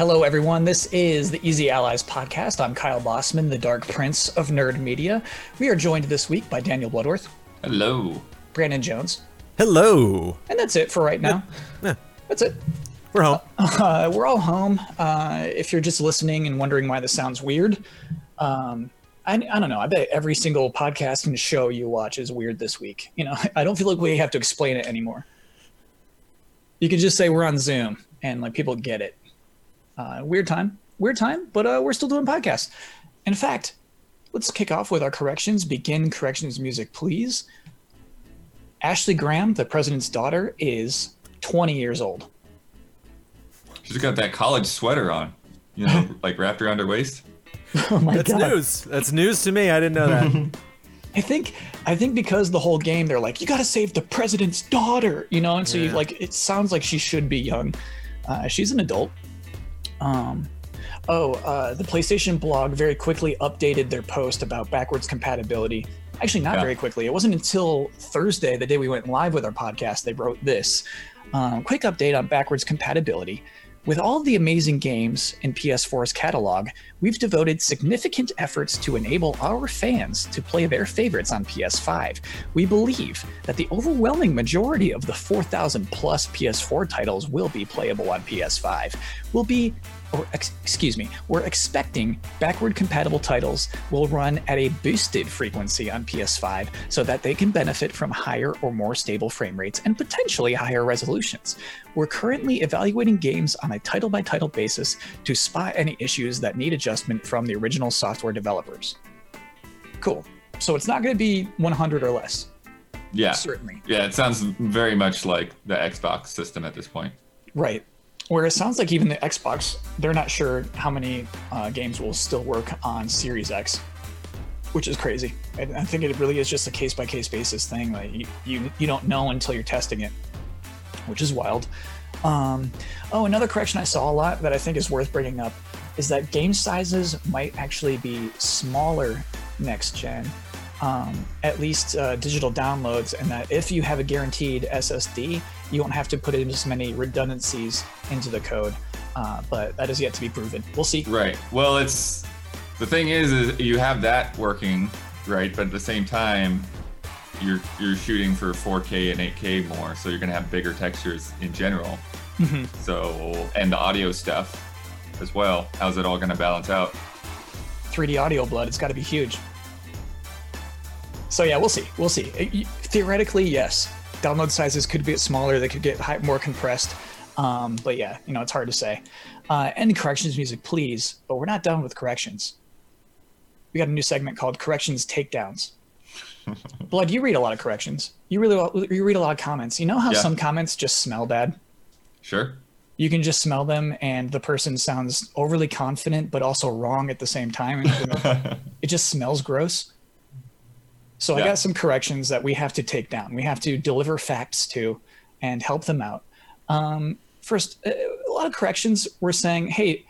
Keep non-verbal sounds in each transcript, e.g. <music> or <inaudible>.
Hello, everyone. This is the Easy Allies podcast. I'm Kyle Bossman, the Dark Prince of Nerd Media. We are joined this week by Daniel Bloodworth, Hello. Brandon Jones, Hello. and that's it for right now. Yeah, That's it. we're home. Uh, we're all home. Uh, if you're just listening and wondering why this sounds weird, um, I, I don't know. I bet every single podcast and show you watch is weird this week. You know, <laughs> I don't feel like we have to explain it anymore. You can just say we're on Zoom and like people get it. Uh, weird time, weird time, but uh, we're still doing podcasts. In fact, let's kick off with our corrections. Begin corrections music, please. Ashley Graham, the president's daughter, is 20 years old. She's got that college sweater on, you know, <laughs> like wrapped around her waist. Oh my That's news. That's news to me. I didn't know that. <laughs> I think I think because the whole game they're like you got to save the president's daughter, you know, and so you like it sounds like she should be young. Uh, she's an adult. Um, oh, uh, the PlayStation blog very quickly updated their post about backwards compatibility. Actually, not Yeah. very quickly. It wasn't until Thursday, the day we went live with our podcast, they wrote this. Um, quick update on backwards compatibility. With all the amazing games in PS4's catalog, we've devoted significant efforts to enable our fans to play their favorites on PS5. We believe that the overwhelming majority of the 4,000 plus PS4 titles will be playable on PS5. Will be or ex- excuse me, we're expecting backward compatible titles will run at a boosted frequency on PS5 so that they can benefit from higher or more stable frame rates and potentially higher resolutions. We're currently evaluating games on a title by title basis to spot any issues that need adjustment from the original software developers. Cool. So it's not going to be 100 or less, Yeah. certainly. Yeah, it sounds very much like the Xbox system at this point. Right. Where it sounds like even the Xbox, they're not sure how many uh, games will still work on Series X, which is crazy. I, I think it really is just a case by case basis thing. Like you, you, you don't know until you're testing it, which is wild. Um, oh, another correction I saw a lot that I think is worth bringing up is that game sizes might actually be smaller next gen, um, at least uh, digital downloads, and that if you have a guaranteed SSD, you won't have to put in as many redundancies into the code. Uh, but that is yet to be proven. We'll see. Right. Well, it's the thing is, is you have that working, right? But at the same time, you're you're shooting for 4K and 8K more, so you're gonna have bigger textures in general. Mhm. So and the audio stuff as well. How's it all gonna balance out? 3D audio blood. It's got to be huge. So yeah, we'll see. We'll see. It- theoretically, yes, download sizes could get smaller. They could get high, more compressed. Um, but yeah, you know, it's hard to say. Uh, end corrections music, please. But we're not done with corrections. We got a new segment called Corrections Takedowns. <laughs> Blood, you read a lot of corrections. You really you read a lot of comments. You know how Yeah. some comments just smell bad. Sure. you can just smell them and the person sounds overly confident but also wrong at the same time <laughs> it just smells gross so i got some corrections that we have to take down. We have to deliver facts to and help them out. Um, first uh, a lot of corrections were saying hey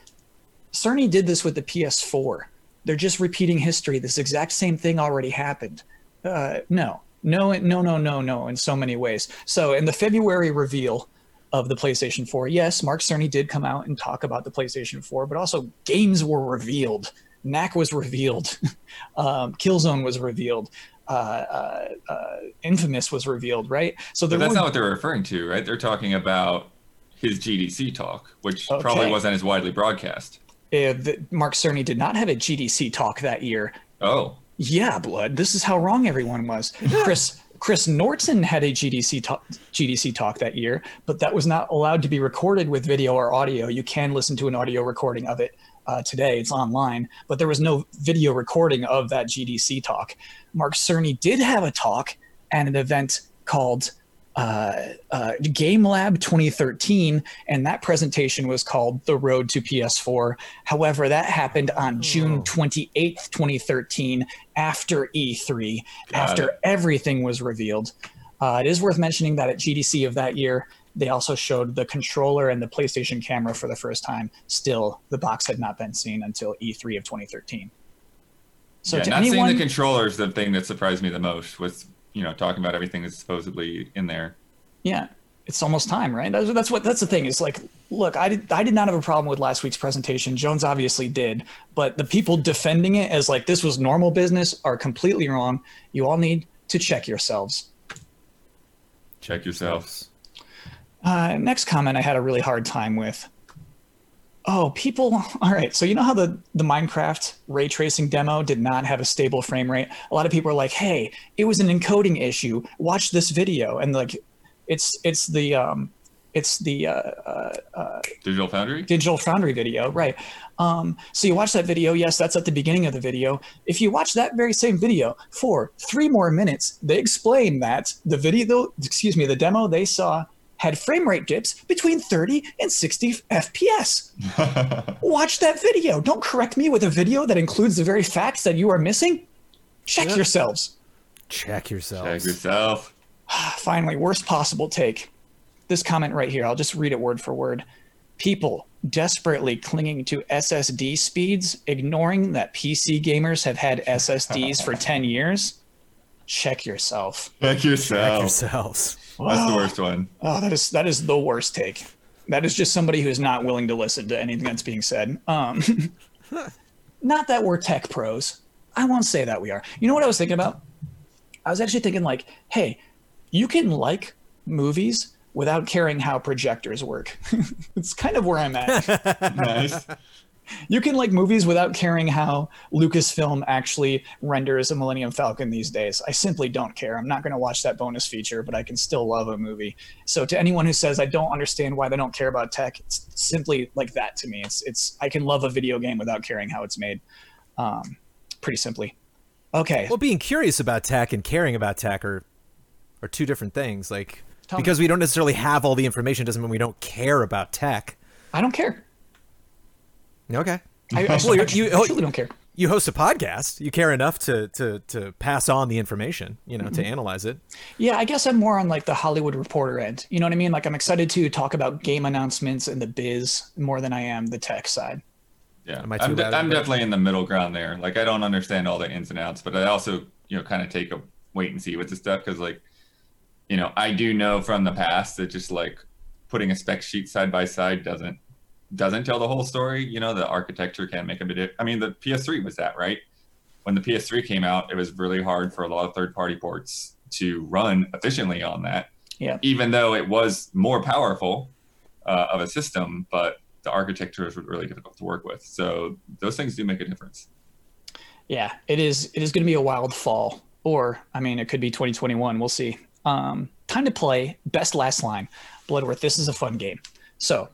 cerny did this with the ps4 they're just repeating history. This exact same thing already happened. Uh, no no no no no no in so many ways. So in the february reveal of the PlayStation 4. Yes, Mark Cerny did come out and talk about the PlayStation 4, but also games were revealed. Knack was revealed. <laughs> um, Killzone was revealed. Uh, uh, uh, Infamous was revealed, right? So that's were, not what they're referring to, right? They're talking about his GDC talk, which probably wasn't as widely broadcast. uh, the, Mark Cerny did not have a GDC talk that year. Oh, Yeah, blood. This is how wrong everyone was. <laughs> Chris Chris Norden had a GDC talk, GDC talk that year, but that was not allowed to be recorded with video or audio. You can listen to an audio recording of it uh, today. It's online, but there was no video recording of that GDC talk. Mark Cerny did have a talk at an event called uh, uh, Game Lab 2013, and that presentation was called The Road to PS4. However, that happened on June 28th, 2013, after E3, Got after it. everything was revealed. Uh, it is worth mentioning that at GDC of that year, they also showed the controller and the PlayStation camera for the first time. Still, the box had not been seen until E3 of 2013. So yeah, not anyone, seeing the controller is the thing that surprised me the most. Was you know talking about everything that's supposedly in there. Yeah. it's almost time, right? That's, that's what that's the thing. Is like, look, I did I did not have a problem with last week's presentation. Jones obviously did, but the people defending it as like this was normal business are completely wrong. You all need to check yourselves. Check yourselves. Uh, next comment I had a really hard time with. Oh, people. <laughs> All right. So, you know how the, the Minecraft ray tracing demo did not have a stable frame rate? A lot of people are like, hey, it was an encoding issue. Watch this video. And like, it's, it's the, um, it's the uh, uh, uh, Digital Foundry? Digital Foundry video, right? Um, so you watch that video. Yes, that's at the beginning of the video. If you watch that very same video for three more minutes, they explain that the video, excuse me, the demo they saw had frame rate dips between 30 and 60 FPS. <laughs> Watch that video. Don't correct me with a video that includes the very facts that you are missing. Check Yeah. yourselves. Check yourselves. Check yourself. <sighs> Finally, worst possible take. This comment right here, I'll just read it word for word. People desperately clinging to SSD speeds, ignoring that PC gamers have had SSDs for <laughs> 10 years. Check yourself. Check yourself. Check yourself. yourselves. That's the worst one. Oh, that is that is the worst take. That is just somebody who's not willing to listen to anything that's being said. Um, <laughs> not that we're tech pros. I won't say that we are. You know what I was thinking about? I was actually thinking like, hey, you can like movies without caring how projectors work. <laughs> it's kind of where I'm at. <laughs> Nice. You can like movies without caring how Lucasfilm actually renders a Millennium Falcon these days. I simply don't care. I'm not going to watch that bonus feature, but I can still love a movie. So to anyone who says I don't understand why they don't care about tech, it's simply like that to me. It's it's I can love a video game without caring how it's made. Um, pretty simply. Okay. Well, being curious about tech and caring about tech are are two different things. Like Tell me. because we don't necessarily have all the information doesn't mean we don't care about tech. I don't care. Okay. I, I, Well, you- I you- truly don't care. You host a podcast. You care enough to to to pass on the information, you know, Mm-hmm. to analyze it. Yeah, I guess I'm more on like the Hollywood Reporter end. You know what I mean? Like I'm excited to talk about game announcements and the biz more than I am the tech side. Yeah, Am I I'm, de- I'm definitely in the middle ground there. Like, I don't understand all the ins and outs, but I also, you know, kind of take a wait and see with the stuff because, like, you know, I do know from the past that just like putting a spec sheet side by side doesn't doesn't tell the whole story. You know, the architecture can make a bit. I mean, the PS3 was that, right? When the PS3 came out, it was really hard for a lot of third-party ports to run efficiently on that. Yeah. Even though it was more powerful uh, of a system, but the architecture is really difficult to work with. So those things do make a difference. Yeah, it is. It is going to be a wild fall, or I mean, it could be 2021. We'll see. Um, time to play best last line. Bloodworth. This is a fun game. So,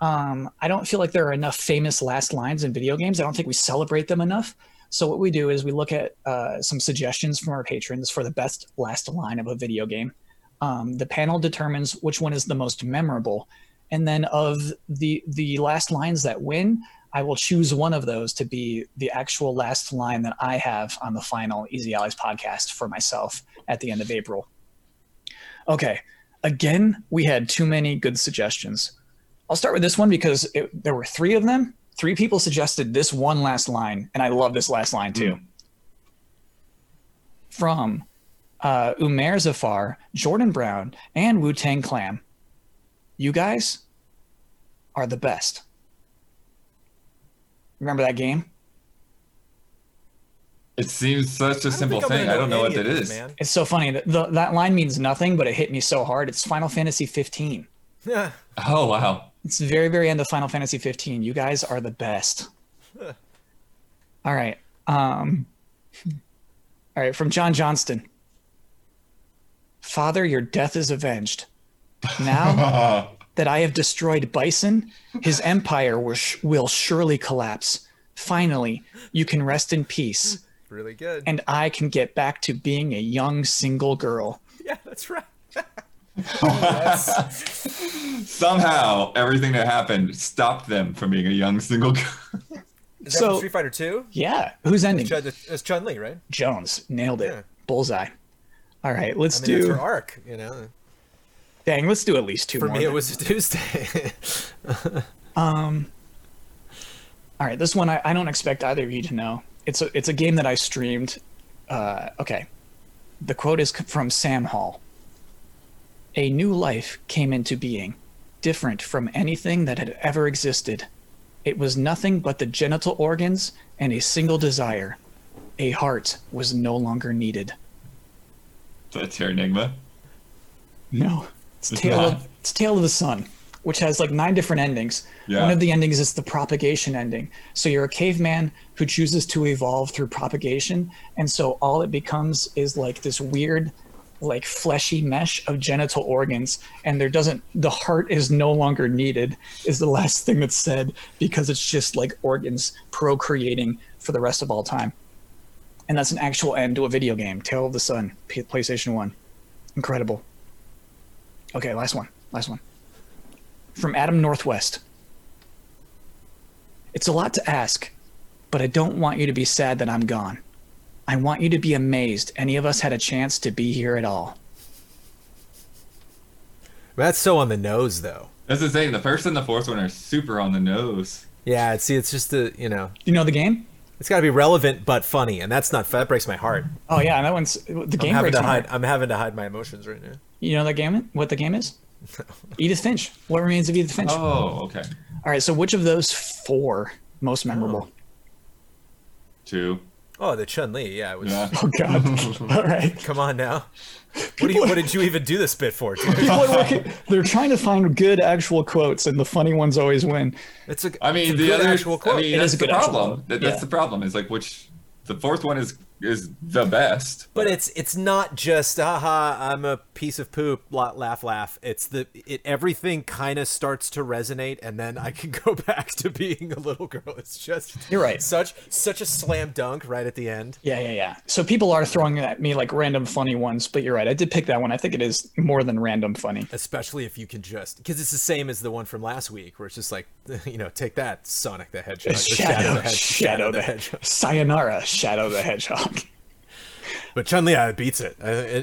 um, I don't feel like there are enough famous last lines in video games. I don't think we celebrate them enough. So what we do is we look at uh, some suggestions from our patrons for the best last line of a video game. Um, the panel determines which one is the most memorable, and then of the the last lines that win, I will choose one of those to be the actual last line that I have on the final Easy Allies podcast for myself at the end of April. Okay, again, we had too many good suggestions. I'll start with this one because it, there were three of them. Three people suggested this one last line, and I love this last line too. From uh, Umair Zafar, Jordan Brown, and Wu Tang Clan. You guys are the best. Remember that game? It seems such a simple thing. I don't know what any that of these, is. man. It's so funny. that the, that line means nothing, but it hit me so hard. It's Final Fantasy 15. Yeah. Oh wow. It's the very, very end of Final Fantasy 15. You guys are the best. <laughs> All right. Um, all right. From John Johnston. Father, your death is avenged. Now <laughs> that I have destroyed Bison, his empire will, sh- will surely collapse. Finally, you can rest in peace, Really good. and I can get back to being a young single girl. <laughs> yeah, that's right. <laughs> Somehow everything that happened stopped them from being a young single girl. Is that So- Street Fighter 2? Yeah. Who's ending? Chun, it's Chun Li, right? Jones. Nailed it. Yeah. Bullseye. All right. Let's I mean, it's do. her arc, you know. Dang, let's do at least two For more. me, it was a Tuesday. <laughs> All right, this one I, I don't expect either of you to know. It's a it's a game that I streamed. Uh, okay, the quote is from Sam Hall. A new life came into being, different from anything that had ever existed. It was nothing but the genital organs and a single desire. A heart was no longer needed. That's your enigma. No, it's It's Tale not. of it's Tail of the Sun, which has like nine different endings. Yeah. One of the endings is the propagation ending. So you're a caveman who chooses to evolve through propagation, and so all it becomes is like this weird, like fleshy mesh of genital organs, and there doesn't the heart is no longer needed is the last thing that's said because it's just like organs procreating for the rest of all time. And that's an actual end to a video game, Tail of the Sun, P- PlayStation 1. Incredible. Okay, last one. Last one. From Adam Northwest. It's a lot to ask, but I don't want you to be sad that I'm gone. I want you to be amazed any of us had a chance to be here at all. That's so on the nose, though. That's the thing. The first and the fourth one are super on the nose. Yeah, see, it's just the you know, You know the game? it's got to be relevant but funny, and that's not that breaks my heart. Oh yeah, that one's the I'm game having breaks to my hide. heart. I'm having to hide my emotions right now. You know the game? What the game is? <laughs> Edith Finch. What remains of Edith Finch? Oh, okay. All right. So which of those four most memorable? Two. Oh, the Chun Li. Yeah, it was. Yeah. Oh God. <laughs> All right. Come on now. What, do you, what did you even do this bit for? Dude? People are working- They're trying to find good actual quotes, and the funny ones always win. It's a. I mean, it's a the good other. actual quote. I mean, It that's is a the good actual problem. That, that's Yeah. the problem. Is like which the fourth one is is the best. But it's it's not just haha I'm a piece of poop la- laugh laugh. It's the it everything kind of starts to resonate and then I can <laughs> go back to being a little girl. It's just You're right. Such such a slam dunk right at the end. Yeah, yeah, yeah. So people are throwing at me like random funny ones, but you're right. I did pick that one. I think it is more than random funny. Especially if you can just because it's the same as the one from last week where it's just like <laughs> you know take that Sonic the Hedgehog. or Shadow, the Hedge- Shadow, the Hedgehog. Sayonara, Shadow the Hedgehog. <laughs> But Chun Li uh, beats it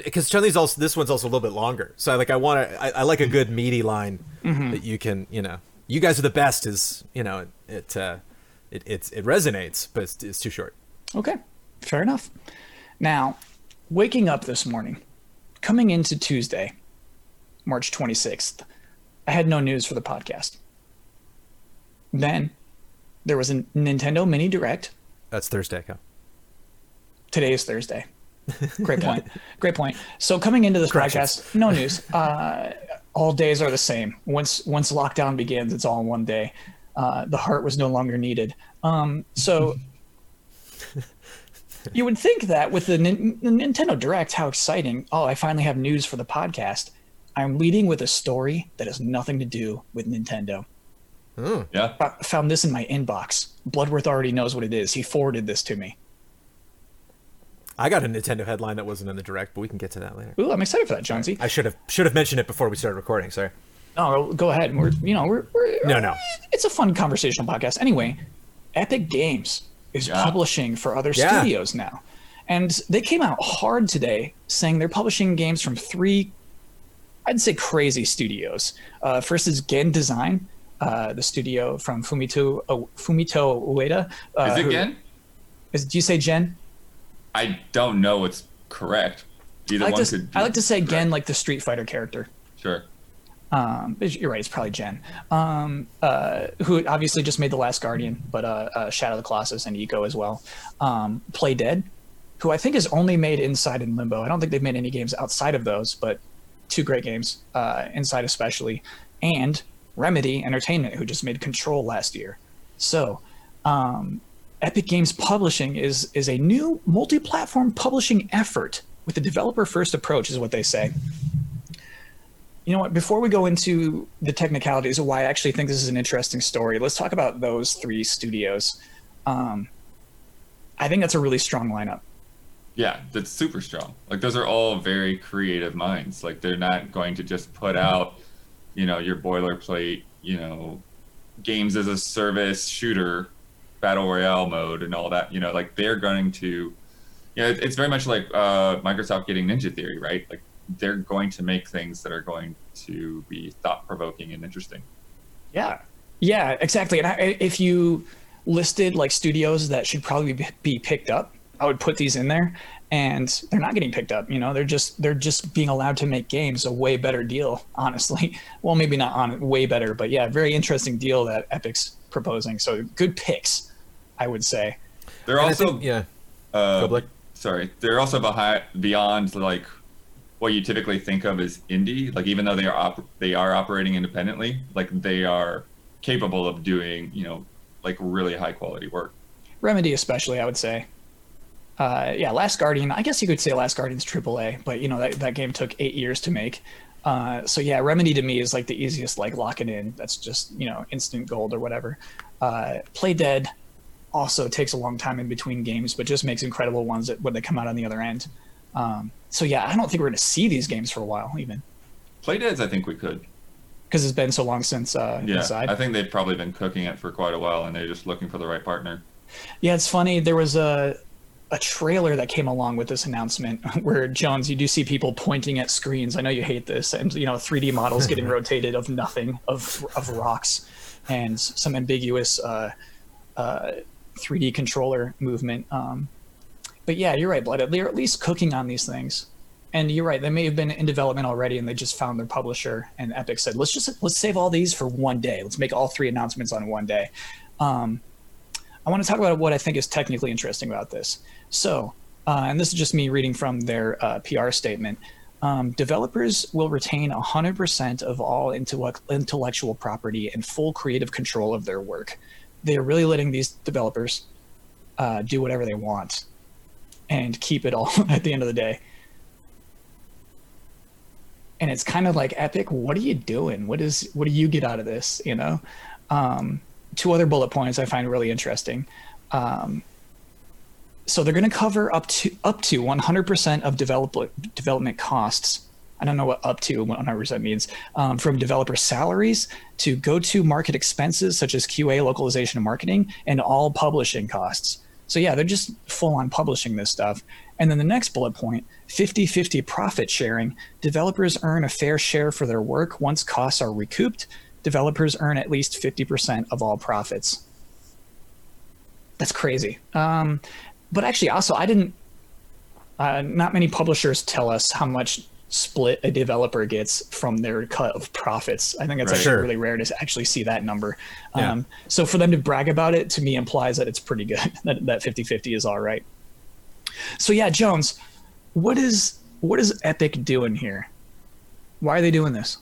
because Chun Li's also this one's also a little bit longer. So I like I want to I, I like a good meaty line Mm-hmm. that you can you know you guys are the best is you know it it uh, it, it's it resonates but it's, it's too short. Okay, fair enough. Now, waking up this morning, coming into Tuesday, March 26th, I had no news for the podcast. Then there was a Nintendo Mini Direct. That's Thursday. Today is Thursday. Great <laughs> point. Great point. So coming into this podcast, no news. Uh, all days are the same. Once once lockdown begins, it's all in one day. Uh, the heart was no longer needed. Um, so <laughs> you would think that with the, Nin- the Nintendo Direct, how exciting! Oh, I finally have news for the podcast. I'm leading with a story that has nothing to do with Nintendo. Yeah. I found this in my inbox. Bloodworth already knows what it is. He forwarded this to me. I got a Nintendo headline that wasn't in the direct, but we can get to that later. Ooh, I'm excited for that, Jonesy. I should have should have mentioned it before we started recording. Sorry. No, go ahead. We're you know we're, we're No, no. It's a fun conversational podcast. Anyway, Epic Games is Yeah. publishing for other Yeah. studios now, and they came out hard today, saying they're publishing games from three, I'd say crazy studios. Uh, first is Gen Design, uh, the studio from Fumito uh, Fumito Ueda. Uh, Is it who- again? Is, do you say Gen? I don't know what's correct. Either I like, one to, could. I like to say correct. Gen like the Street Fighter character. Sure. Um, you're right. It's probably Jen, um, uh, who obviously just made the Last Guardian, but uh, uh, Shadow of the Colossus and Ico as well. Um, Playdead, who I think is only made Inside and Limbo. I don't think they've made any games outside of those, but two great games, uh, Inside especially, and Remedy Entertainment, who just made Control last year. So, um, Epic Games Publishing is is a new multi-platform publishing effort with a developer-first approach, is what they say. You know what? Before we go into the technicalities of why I actually think this is an interesting story, let's talk about those three studios. Um, I think that's a really strong lineup. Yeah, that's super strong. Like those are all very creative minds. Like they're not going to just put out, you know, your boilerplate, you know, games as a service shooter, battle royale mode, and all that. You know, like they're going to, you know, it- it's very much like uh, Microsoft getting Ninja Theory, right? Like they're going to make things that are going to be thought provoking and interesting. Yeah, yeah, exactly. And I, if you listed like studios that should probably be- be picked up I would put these in there, and they're not getting picked up. You know, they're just they're just being allowed to make games a way better deal. <laughs> Honestly, well, maybe not on way better, but yeah, very interesting deal that Epic's proposing. So good picks, I would say. They're And also think- yeah. uh, Go, Blake. sorry, they're also behind beyond like what you typically think of as indie. Like even though they are op- they are operating independently, like they are capable of doing you know like really high quality work. Remedy, especially, I would say. Uh, yeah, Last Guardian. I guess you could say Last Guardian's AAA, but you know that, that game took eight years to make. Uh, so yeah, Remedy to me is like the easiest, like lock it in. That's just you know instant gold or whatever. Uh, Playdead also takes a long time in between games, but just makes incredible ones that, when they come out on the other end. Um, so yeah, I don't think we're going to see these games for a while, even Playdead's, I think we could. because it's been so long since uh, Yeah, Inside. I think they've probably been cooking it for quite a while, and they're just looking for the right partner. Yeah, it's funny. There was a a trailer that came along with this announcement <laughs> where Jones, you do see people pointing at screens. I know you hate this, and you know, 3D models getting <laughs> rotated of nothing, of of rocks, and some ambiguous uh, uh, 3D controller movement. Um, but yeah, you're right, Blood. They're at least cooking on these things. And you're right; they may have been in development already, and they just found their publisher. And Epic said, "Let's just let's save all these for one day. Let's make all three announcements on one day." Um, I want to talk about what I think is technically interesting about this. So, uh, and this is just me reading from their uh, PR statement. Um, developers will retain 100% of all intellect- intellectual property and full creative control of their work. They are really letting these developers uh, do whatever they want and keep it all <laughs> at the end of the day. And it's kind of like Epic. What are you doing? What is what do you get out of this? You know. Um, two other bullet points I find really interesting. Um, so they're going to cover up to up to 100% of develop, development costs. I don't know what up to 100% means. Um, from developer salaries to go-to market expenses such as QA, localization, and marketing, and all publishing costs. So yeah, they're just full on publishing this stuff. And then the next bullet point 50 50 profit sharing. Developers earn a fair share for their work once costs are recouped. Developers earn at least 50% of all profits. That's crazy. Um, but actually, also, I didn't, uh, not many publishers tell us how much split a developer gets from their cut of profits. I think it's Right. actually Sure. really rare to actually see that number. Yeah. Um, so for them to brag about it to me implies that it's pretty good, <laughs> that, that 50 50 is all right. So yeah, Jones, what is what is Epic doing here? Why are they doing this?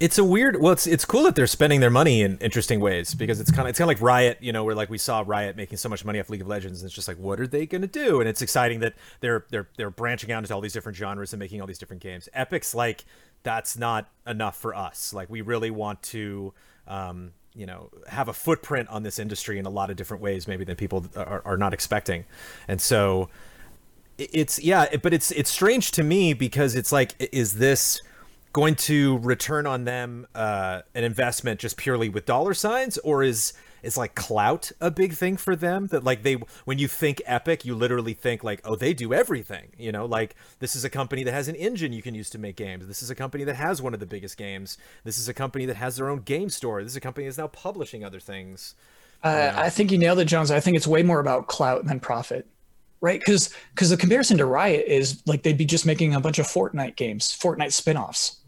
It's a weird. Well, it's it's cool that they're spending their money in interesting ways because it's kind of it's kind of like Riot, you know, where like we saw Riot making so much money off League of Legends, and it's just like, what are they gonna do? And it's exciting that they're they're they're branching out into all these different genres and making all these different games. Epic's like that's not enough for us. Like we really want to. Um, you know, have a footprint on this industry in a lot of different ways, maybe than people are, are not expecting, and so it's yeah but it's it's strange to me because it's like is this going to return on them uh an investment just purely with dollar signs? Or is is like clout a big thing for them? That like they when you think epic you literally think like oh they do everything you know? Like this is a company that has an engine you can use to make games. This is a company that has one of the biggest games. This is a company that has their own game store. This is a company that's now publishing other things. Uh, I think you nailed it, Jones. I think it's way more about clout than profit, right? Because because the comparison to Riot is like they'd be just making a bunch of Fortnite games, Fortnite spin-offs,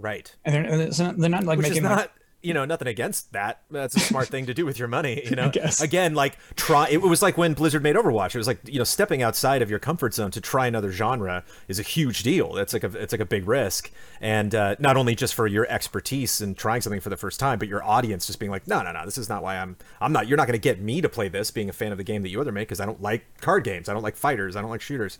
right. And they're, and it's not, they're not like which is not like, you know nothing against that. That's a smart thing to do with your money you <laughs> know? again like try it was like when blizzard made overwatch. It was like you know stepping outside of your comfort zone to try another genre is a huge deal. It's like a it's like a big risk. And uh, not only just for your expertise and trying something for the first time but your audience just being like no no no this is not why i'm i'm not you're not going to get me to play this being a fan of the game that you other make because i don't like card games. I don't like fighters. I don't like shooters.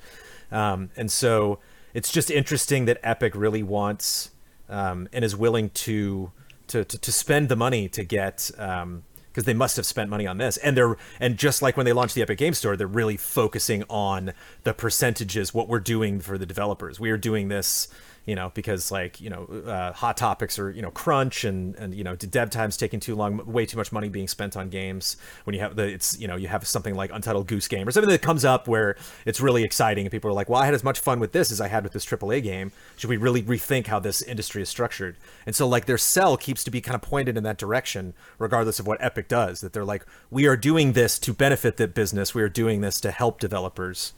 Um, and so it's just interesting that epic really wants um, and is willing to, to to to spend the money to get um because they must have spent money on this. And they're and just like when they launched the epic game store they're really focusing on the percentages what we're doing for the developers. We are doing this you know because like you know uh, hot topics are you know crunch and and you know dev times taking too long way too much money being spent on games. When you have the it's you know you have something like untitled goose game or something that comes up where it's really exciting and people are like well i had as much fun with this as i had with this aaa game. Should we really rethink how this industry is structured? And so like their sell keeps to be kind of pointed in that direction regardless of what epic does that they're like we are doing this to benefit the business. We are doing this to help developers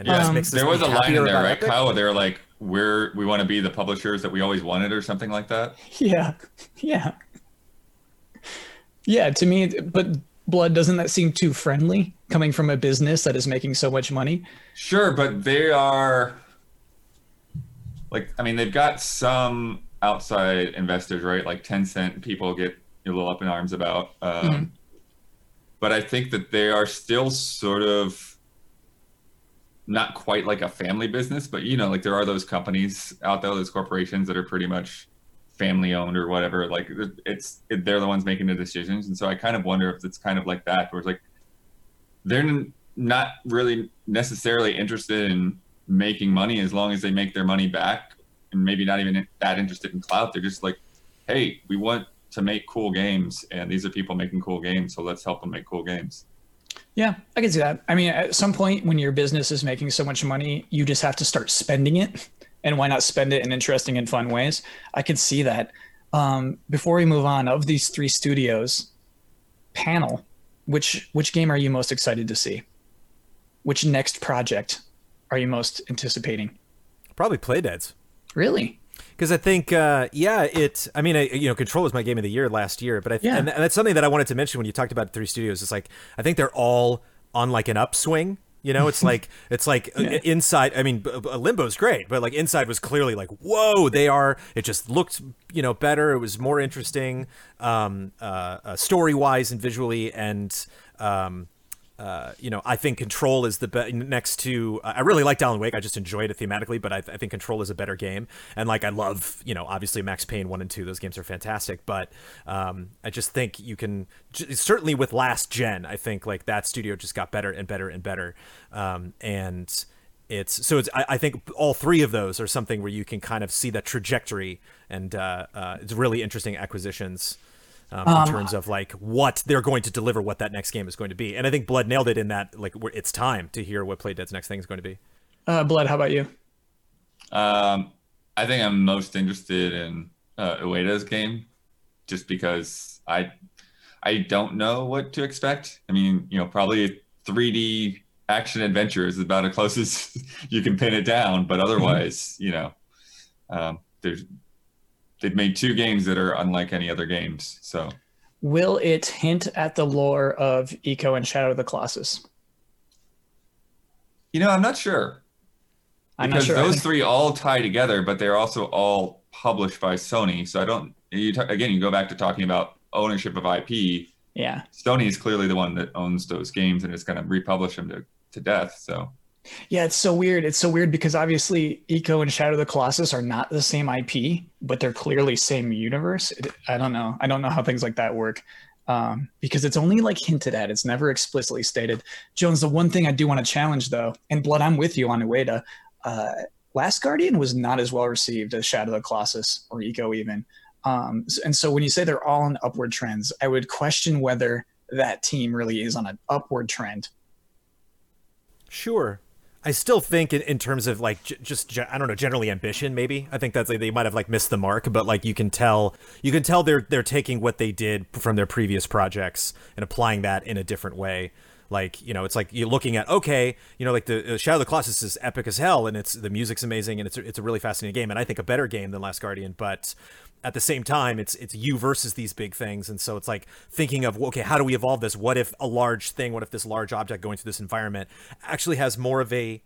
and it just Um, makes There was a line in there, right, Epic. Kyle? Where they're like, "We're we want to be the publishers that we always wanted," or something like that. <laughs> Yeah, yeah, yeah. To me, but blood doesn't that seem too friendly coming from a business that is making so much money? Sure, but they are like I mean they've got some outside investors, right? Like Tencent, people get a little up in arms about. Um, Mhm. But I think that they are still sort of not quite like a family business, but you know, like there are those companies out there, those corporations that are pretty much family owned or whatever. Like it's it, they're the ones making the decisions, and so I kind of wonder if it's kind of like that, where it's like they're not really necessarily interested in making money as long as they make their money back and maybe not even that interested in clout they're just like hey we want to make cool games and these are people making cool games so let's help them make cool games Yeah, I can see that. I mean, at some point when your business is making so much money, you just have to start spending it. And why not spend it in interesting and fun ways? I can see that. Um, before we move on, of these three studios, panel, which which game are you most excited to see? Which next project are you most anticipating? Probably Playdeads. Really? Because I think, uh, yeah, it. I mean, I, you know, Control was my game of the year last year, but I Yeah. and, and that's something that I wanted to mention when you talked about three studios. It's like I think they're all on like an upswing. You know, it's <laughs> like it's like uh, Yeah. inside. I mean, Limbo's great, but like inside was clearly like, whoa, they are. It just looked, you know, better. It was more interesting, um, uh, uh, story wise and visually, and um, uh, you know, I think Control is the be- next to. I really liked Alan Wake. I just enjoyed it thematically, but I, I think Control is a better game. And like, I love, you know, obviously Max Payne one and two. Those games are fantastic. But um, I just think you can j- certainly with last gen. I think like that studio just got better and better and better. Um, and it's so it's. I, I think all three of those are something where you can kind of see that trajectory, and uh, uh, it's really interesting acquisitions um, in terms of like what they're going to deliver, what that next game is going to be. And I think Blood nailed it in that like it's time to hear what Playdead's next thing is going to be. Uh, Blood, how about you? um, i think i'm most interested in uh, ueda's game just because i i don't know what to expect i mean you know probably 3d action adventure is about as close as <laughs> you can pin it down but otherwise you know um, there's they've made two games that are unlike any other games so Will it hint at the lore of Ico and Shadow of the Colossus? you know i'm not sure I'm not because sure. Those think- three all tie together but they're also all published by sony so i don't you ta- again you go back to talking about ownership of ip yeah. sony is clearly the one that owns those games and is going to republish them to, to death so Yeah, it's so weird. It's so weird because obviously Ico and Shadow of the Colossus are not the same IP, but they're clearly same universe. It, I don't know. I don't know how things like that work. Um, because it's only like hinted at. It's never explicitly stated. Jones, the one thing I do want to challenge though, and Blood, I'm with you on Ueda. Uh, Last Guardian was not as well received as Shadow of the Colossus or Ico even. Um, and so when you say they're all on upward trends, I would question whether that team really is on an upward trend. Sure. I still think in, in terms of like j- just I don't know generally ambition maybe. I think that's like they might have like missed the mark but like you can tell you can tell they're they're taking what they did from their previous projects and applying that in a different way. Like you know it's like you're looking at okay you know like the uh, Shadow of the Colossus is epic as hell and it's the music's amazing and it's it's a really fascinating game and I think a better game than Last Guardian but at the same time it's it's you versus these big things. And so it's like thinking of okay how do we evolve this? What if a large thing what if this large object going through this environment actually has more of a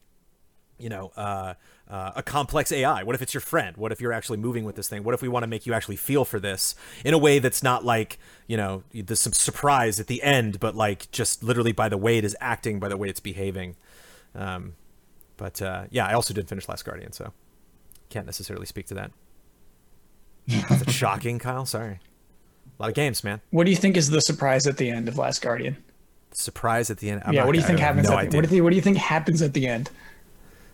you know uh, uh, a complex ai what if it's your friend? What if you're actually moving with this thing? What if we want to make you actually feel for this in a way that's not like you know some surprise at the end but like just literally by the way it is acting by the way it's behaving. Um, but uh, yeah i also did finish last guardian so can't necessarily speak to that is it shocking kyle sorry a lot of games man What do you think is the surprise at the end of Last Guardian? surprise at the end I'm yeah, not- what do you think happens? no at the, what, do you, what do you think happens at the end?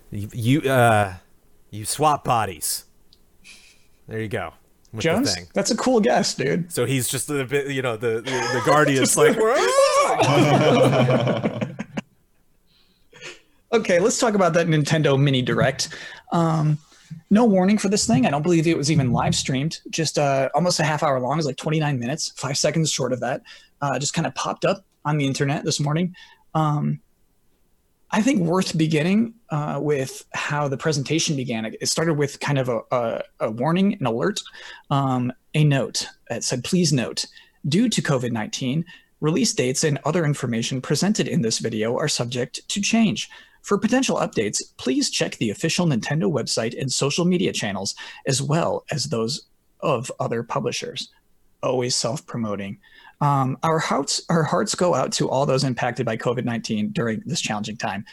You, you uh, you swap bodies. There you go. Jones, thing. that's a cool guess, dude. So he's just a bit, you know, the the, the guardian's like, <laughs> Okay, let's talk about that Nintendo Mini Direct. Um, no warning for this thing. I don't believe it was even live streamed. Just uh, almost a half hour long. It was like 29 minutes, five seconds short of that. Uh, just kind of popped up on the internet this morning. Um, I think worth beginning uh, with how the presentation began. It started with kind of a, a, a warning, an alert, um, a note that said, please note, due to COVID 19, release dates and other information presented in this video are subject to change. For potential updates, please check the official Nintendo website and social media channels, as well as those of other publishers. Always self promoting. Um, our hearts, our hearts go out to all those impacted by COVID nineteen during this challenging time.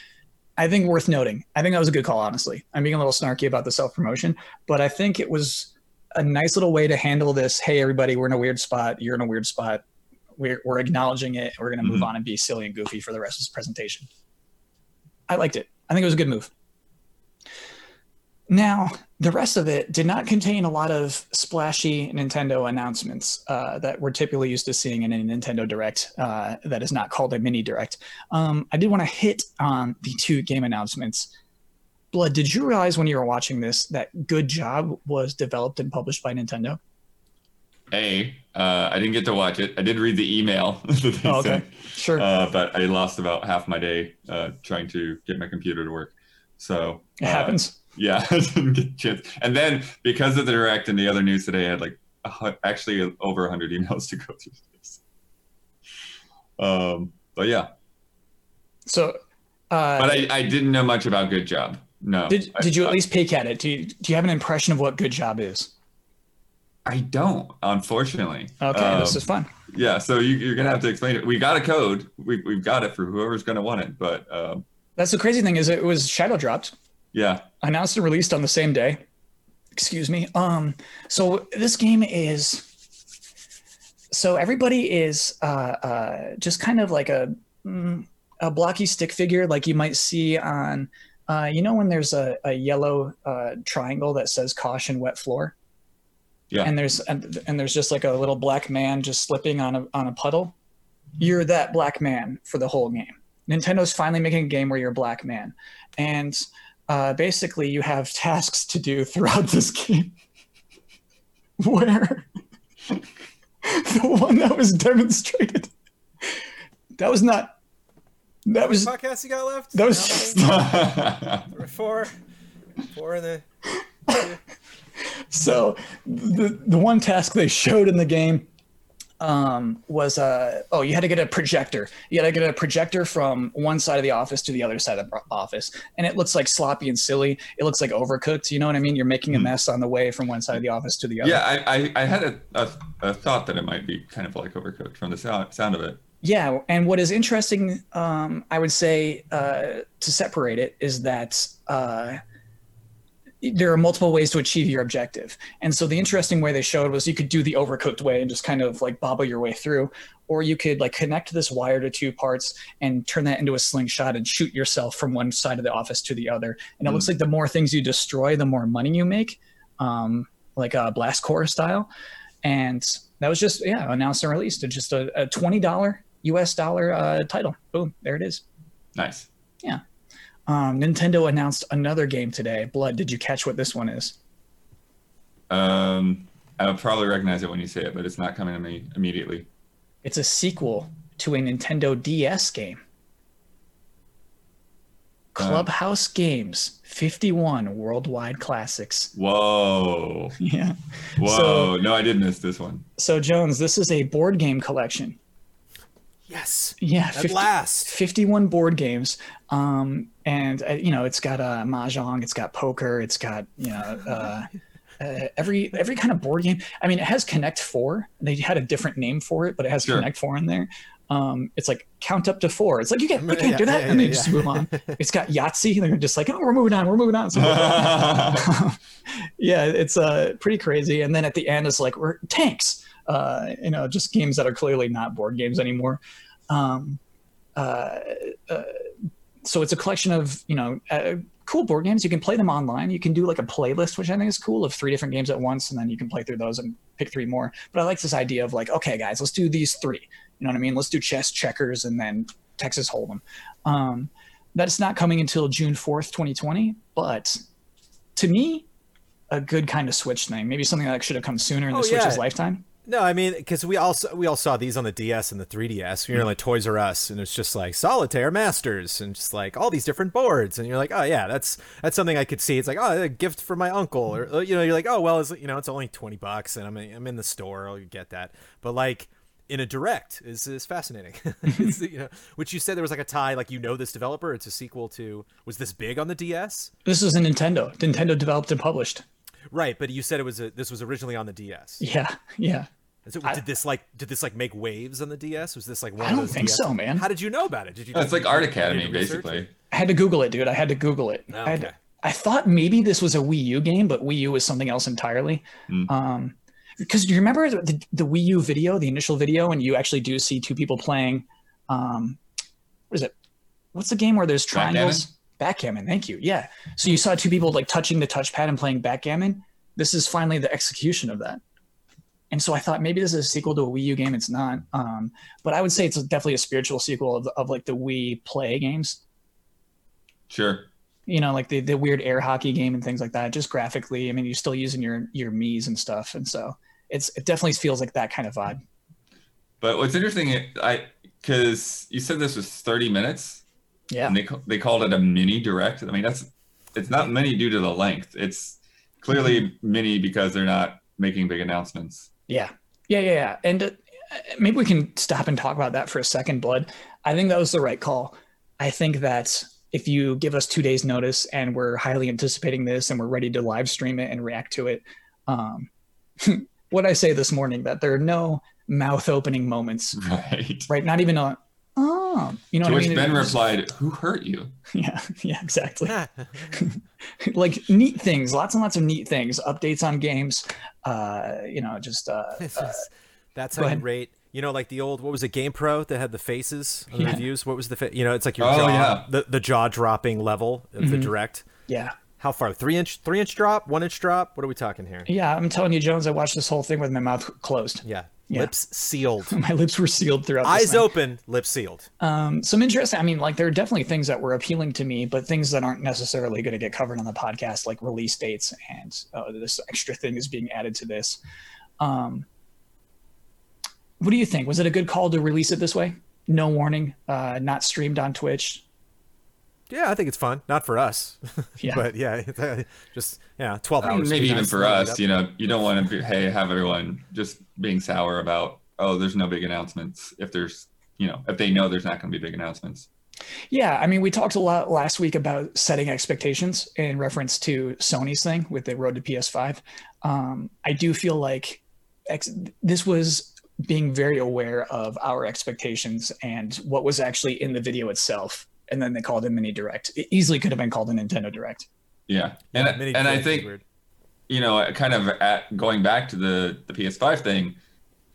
I think worth noting. I think that was a good call. Honestly, I'm being a little snarky about the self promotion, but I think it was a nice little way to handle this. Hey, everybody, we're in a weird spot. You're in a weird spot. We're, we're acknowledging it. We're going to move Mhm. on and be silly and goofy for the rest of this presentation. I liked it. I think it was a good move. Now, the rest of it did not contain a lot of splashy Nintendo announcements uh, that we're typically used to seeing in a Nintendo Direct uh, that is not called a mini Direct. Um, I did want to hit on the two game announcements. Blood, did you realize when you were watching this that Good Job was developed and published by Nintendo? A, uh, I didn't get to watch it. I did read the email <laughs> that they Oh, okay. sent, Sure. uh, but I lost about half my day uh, trying to get my computer to work. So it uh, happens. Yeah, <laughs> I didn't get a chance. And then because of the direct and the other news today, I had like actually over 100 emails <laughs> to go through. This. Um, but yeah, So, uh, but I, I didn't know much about Good Job. No. did, did you at least peek at it? Do you, do you have an impression of what Good Job is? I don't, unfortunately. Okay, this Um, is fun. Yeah, so you, you're gonna have to explain it. We got a code. We, we've got it for whoever's gonna want it. But um, That's the crazy thing is it was shadow dropped. yeah, announced and released on the same day. Excuse me. Um, so this game is so everybody is uh, uh, just kind of like a mm, a blocky stick figure, like you might see on uh, you know when there's a, a yellow uh, triangle that says caution wet floor. Yeah. And there's and, and there's just like a little black man just slipping on a on a puddle. You're that black man for the whole game. Nintendo's finally making a game where you're a black man, and uh, basically you have <laughs> tasks to do throughout this game <laughs> where <laughs> the one that was demonstrated that was not that was podcast you got left? that was Nothing? four, four in the. So the the one task they showed in the game um, was uh, oh you had to get a projector you had to get a projector from one side of the office to the other side of the office and it looks like sloppy and silly it looks like overcooked you know what i mean you're making a Hmm. mess on the way from one side of the office to the other yeah. I, I, I had a, a, a thought that it might be kind of like overcooked from the sound sound of it. Yeah, and what is interesting, um, I would say, uh, to separate it is that uh, there are multiple ways to achieve your objective. And so the interesting way they showed was you could do the overcooked way and just kind of like bobble your way through, or you could like connect this wire to two parts and turn that into a slingshot and shoot yourself from one side of the office to the other. And it looks like the more things you destroy, the more money you make, um, like a Blast Corps style. And that was just yeah announced and released. It's just a, a twenty dollar U.S. dollar uh, title. Boom, there it is. Nice. Um, Nintendo announced another game today. Blood. Did you catch what this one is? Um, I'll probably recognize it when you say it, but it's not coming to me immediately. It's a sequel to a Nintendo DS game. Clubhouse Games 51 Worldwide Classics. Whoa. <laughs> Yeah. Whoa. So- no, I did miss this one. So Jones, this is a board game collection. Yes. Yeah, At 50 last. 51 board games. Um and uh, you know it's got uh mahjong it's got poker it's got you know uh, uh every every kind of board game. I mean it has connect 4 they had a different name for it but it has Sure. connect 4 in there. Um it's like count up to 4 it's like you can't, you Yeah, can't do that. Yeah, and they yeah, just move on. It's got yahtzee. And they're just like oh we're moving on we're moving on. So <laughs> <laughs> yeah it's uh pretty crazy. And then at the end it's like we're tanks uh you know just games that are clearly not board games anymore. Um uh, uh so it's a collection of you know uh, cool board games. You can play them online. You can do like a playlist which i think is cool of three different games at once and then you can play through those and pick three more. But i like this idea of like okay guys let's do these three. You know what i mean? Let's do chess checkers and then texas hold'em. Um that's not coming until june 4th 2020 but to me a good kind of switch thing. Maybe something that should have come sooner in the Oh, switch's yeah. lifetime No, I mean because we also we all saw these on the DS and the 3DS. You're like Toys R Us, and it's just like Solitaire Masters, and just like all these different boards, and you're like, oh yeah, that's that's something I could see. It's like oh, a gift for my uncle, or uh, you know, you're like, oh well, it's you know, it's only twenty bucks, and I'm I'm in the store, I'll get that. But like in a direct is is fascinating. <laughs> you know, which you said there was like a tie, like you know this developer. It's a sequel to. Was this big on the DS? This was a Nintendo. Nintendo developed and published. Right, but you said it was a, this was originally on the DS. Yeah, yeah. So, did this like did this like make waves on the DS? Was this like one I don't those think DS? so, man. How did you know about it? Did you? No, it's like Art Academy, did research? basically. I had to Google it, dude. I had to Google it. Oh, I, had. I thought maybe this was a Wii U game, but Wii U was something else entirely. Mm. Um, because do you remember the, the, the Wii U video, the initial video, and you actually do see two people playing? Um, what is it? What's the game where there's triangles? Backgammon. Thank you. Yeah. So you saw two people like touching the touchpad and playing backgammon. This is finally the execution of that. And so I thought maybe this is a sequel to a Wii U game. It's not. Um, but I would say it's definitely a spiritual sequel of, of like the Wii Play games Sure. you know, like the, the weird air hockey game and things like that. Just graphically, I mean, you're still using your your Mii's and stuff, and so it's it definitely feels like that kind of vibe. But what's interesting, I because you said this was 30 minutes, Yeah, and they they called it a mini direct. I mean, that's it's not mini due to the length. It's clearly mini because they're not making big announcements. Yeah, yeah, yeah, yeah. And uh, maybe we can stop and talk about that for a second, Blood. I think that was the right call. I think that if you give us two days notice and we're highly anticipating this and we're ready to live stream it and react to it, um, <laughs> what I say this morning that there are no mouth opening moments, Right. right? Not even a oh, you know to what which I mean? Ben replied, "Who hurt you?" <laughs> Yeah, yeah, exactly. <laughs> like neat things, lots and lots of neat things, updates on games. Uh, you know, just uh, <laughs> It's uh, just- that's go how you rate. You know, like the old what was it, Game Pro that had the faces on the Yeah. reviews. What was the fa- you know? It's like your Oh, jaw, yeah. the the jaw dropping level of the Mhm. direct. yeah, How far? Three inch, three inch drop, one inch drop. What are we talking here? yeah. I'm telling you, Jones, I watched this whole thing with my mouth closed. Yeah, Yeah. lips sealed, <laughs> My lips were sealed throughout. eyes open, lips sealed. Um, some interesting. I mean, like there are definitely things that were appealing to me, but things that aren't necessarily going to get covered on the podcast, like release dates and uh, this extra thing is being added to this. Um, what do you think? Was it a good call to release it this way? No warning, uh, not streamed on Twitch. Yeah, I think it's fun. Not for us, <laughs> Yeah. but yeah, just yeah, twelve I mean, hours. maybe even nice for to load it us, you know, you don't want to be, hey have everyone just being sour about oh there's no big announcements if there's you know if they know there's not going to be big announcements. Yeah, I mean, we talked a lot last week about setting expectations in reference to Sony's thing with the road to PS5. Um, I do feel like ex- this was being very aware of our expectations and what was actually in the video itself. And then they called it mini direct. It easily could have been called a Nintendo Direct. Yeah, and Yeah, mini and I think you know kind of at going back to the the PS5 thing,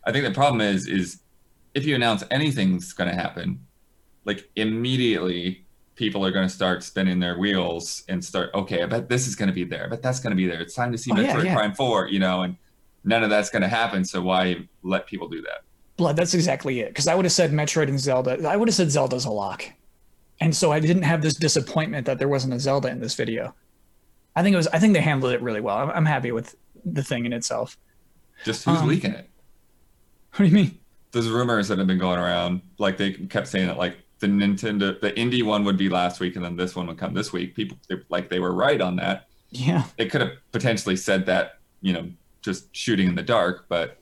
I think the problem is is if you announce anything's going to happen, like immediately people are going to start spinning their wheels and start okay i bet this is going to be there but that's going to be there it's time to see Oh, yeah, metroid yeah. prime 4 you know and none of that's going to happen so why let people do that Blood, that's exactly it. Because I would have said Metroid and Zelda. I would have said Zelda's a lock. And so I didn't have this disappointment that there wasn't a Zelda in this video. I think it was. I think they handled it really well. I'm, I'm happy with the thing in itself. just who's Um, leaking it What do you mean? there's rumors that have been going around like they kept saying that like the nintendo the indie one would be last week and then this one would come this week people they, like they were right on that Yeah, they could have potentially said that you know just shooting in the dark but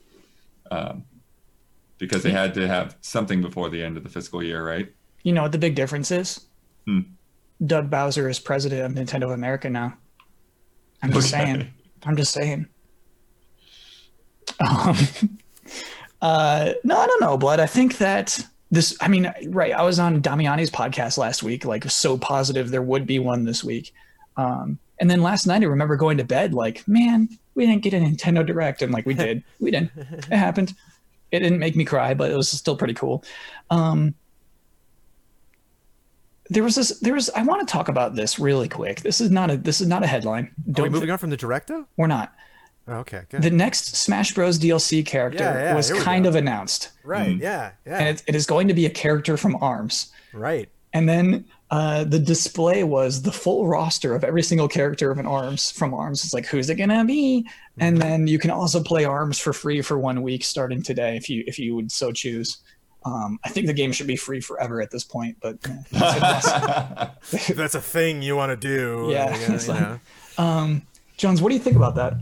um, because they had to have something before the end of the fiscal year right you know what the big difference is? Hmm. Doug Bowser is president of Nintendo of America now. I'm just Okay. saying. I'm just saying. Um, <laughs> uh, no, I don't know, Blood. I think that this. I mean, right? I was on Damiani's podcast last week, like so positive there would be one this week. Um, and then last night, I remember going to bed like, man, we didn't get a Nintendo Direct, and like we <laughs> did, we didn't. It happened. It didn't make me cry, but it was still pretty cool. Um, there was this. There was. I want to talk about this really quick. This is not a. This is not a headline. Are we Don't. moving on from the Directo? we're not. Oh, okay, good. The next Smash Bros. DLC character Yeah, yeah, was kind go. of announced, right, Mm. yeah, yeah, and it, it is going to be a character from Arms. right. and then uh, the display was the full roster of every single character of an arms from arms it's like who's it gonna be and then you can also play arms for free for one week starting today if you if you would so choose um, i think the game should be free forever at this point but uh, <laughs> If that's a thing you want to do. Yeah, uh, you it's like- know. um, jones what do you think about that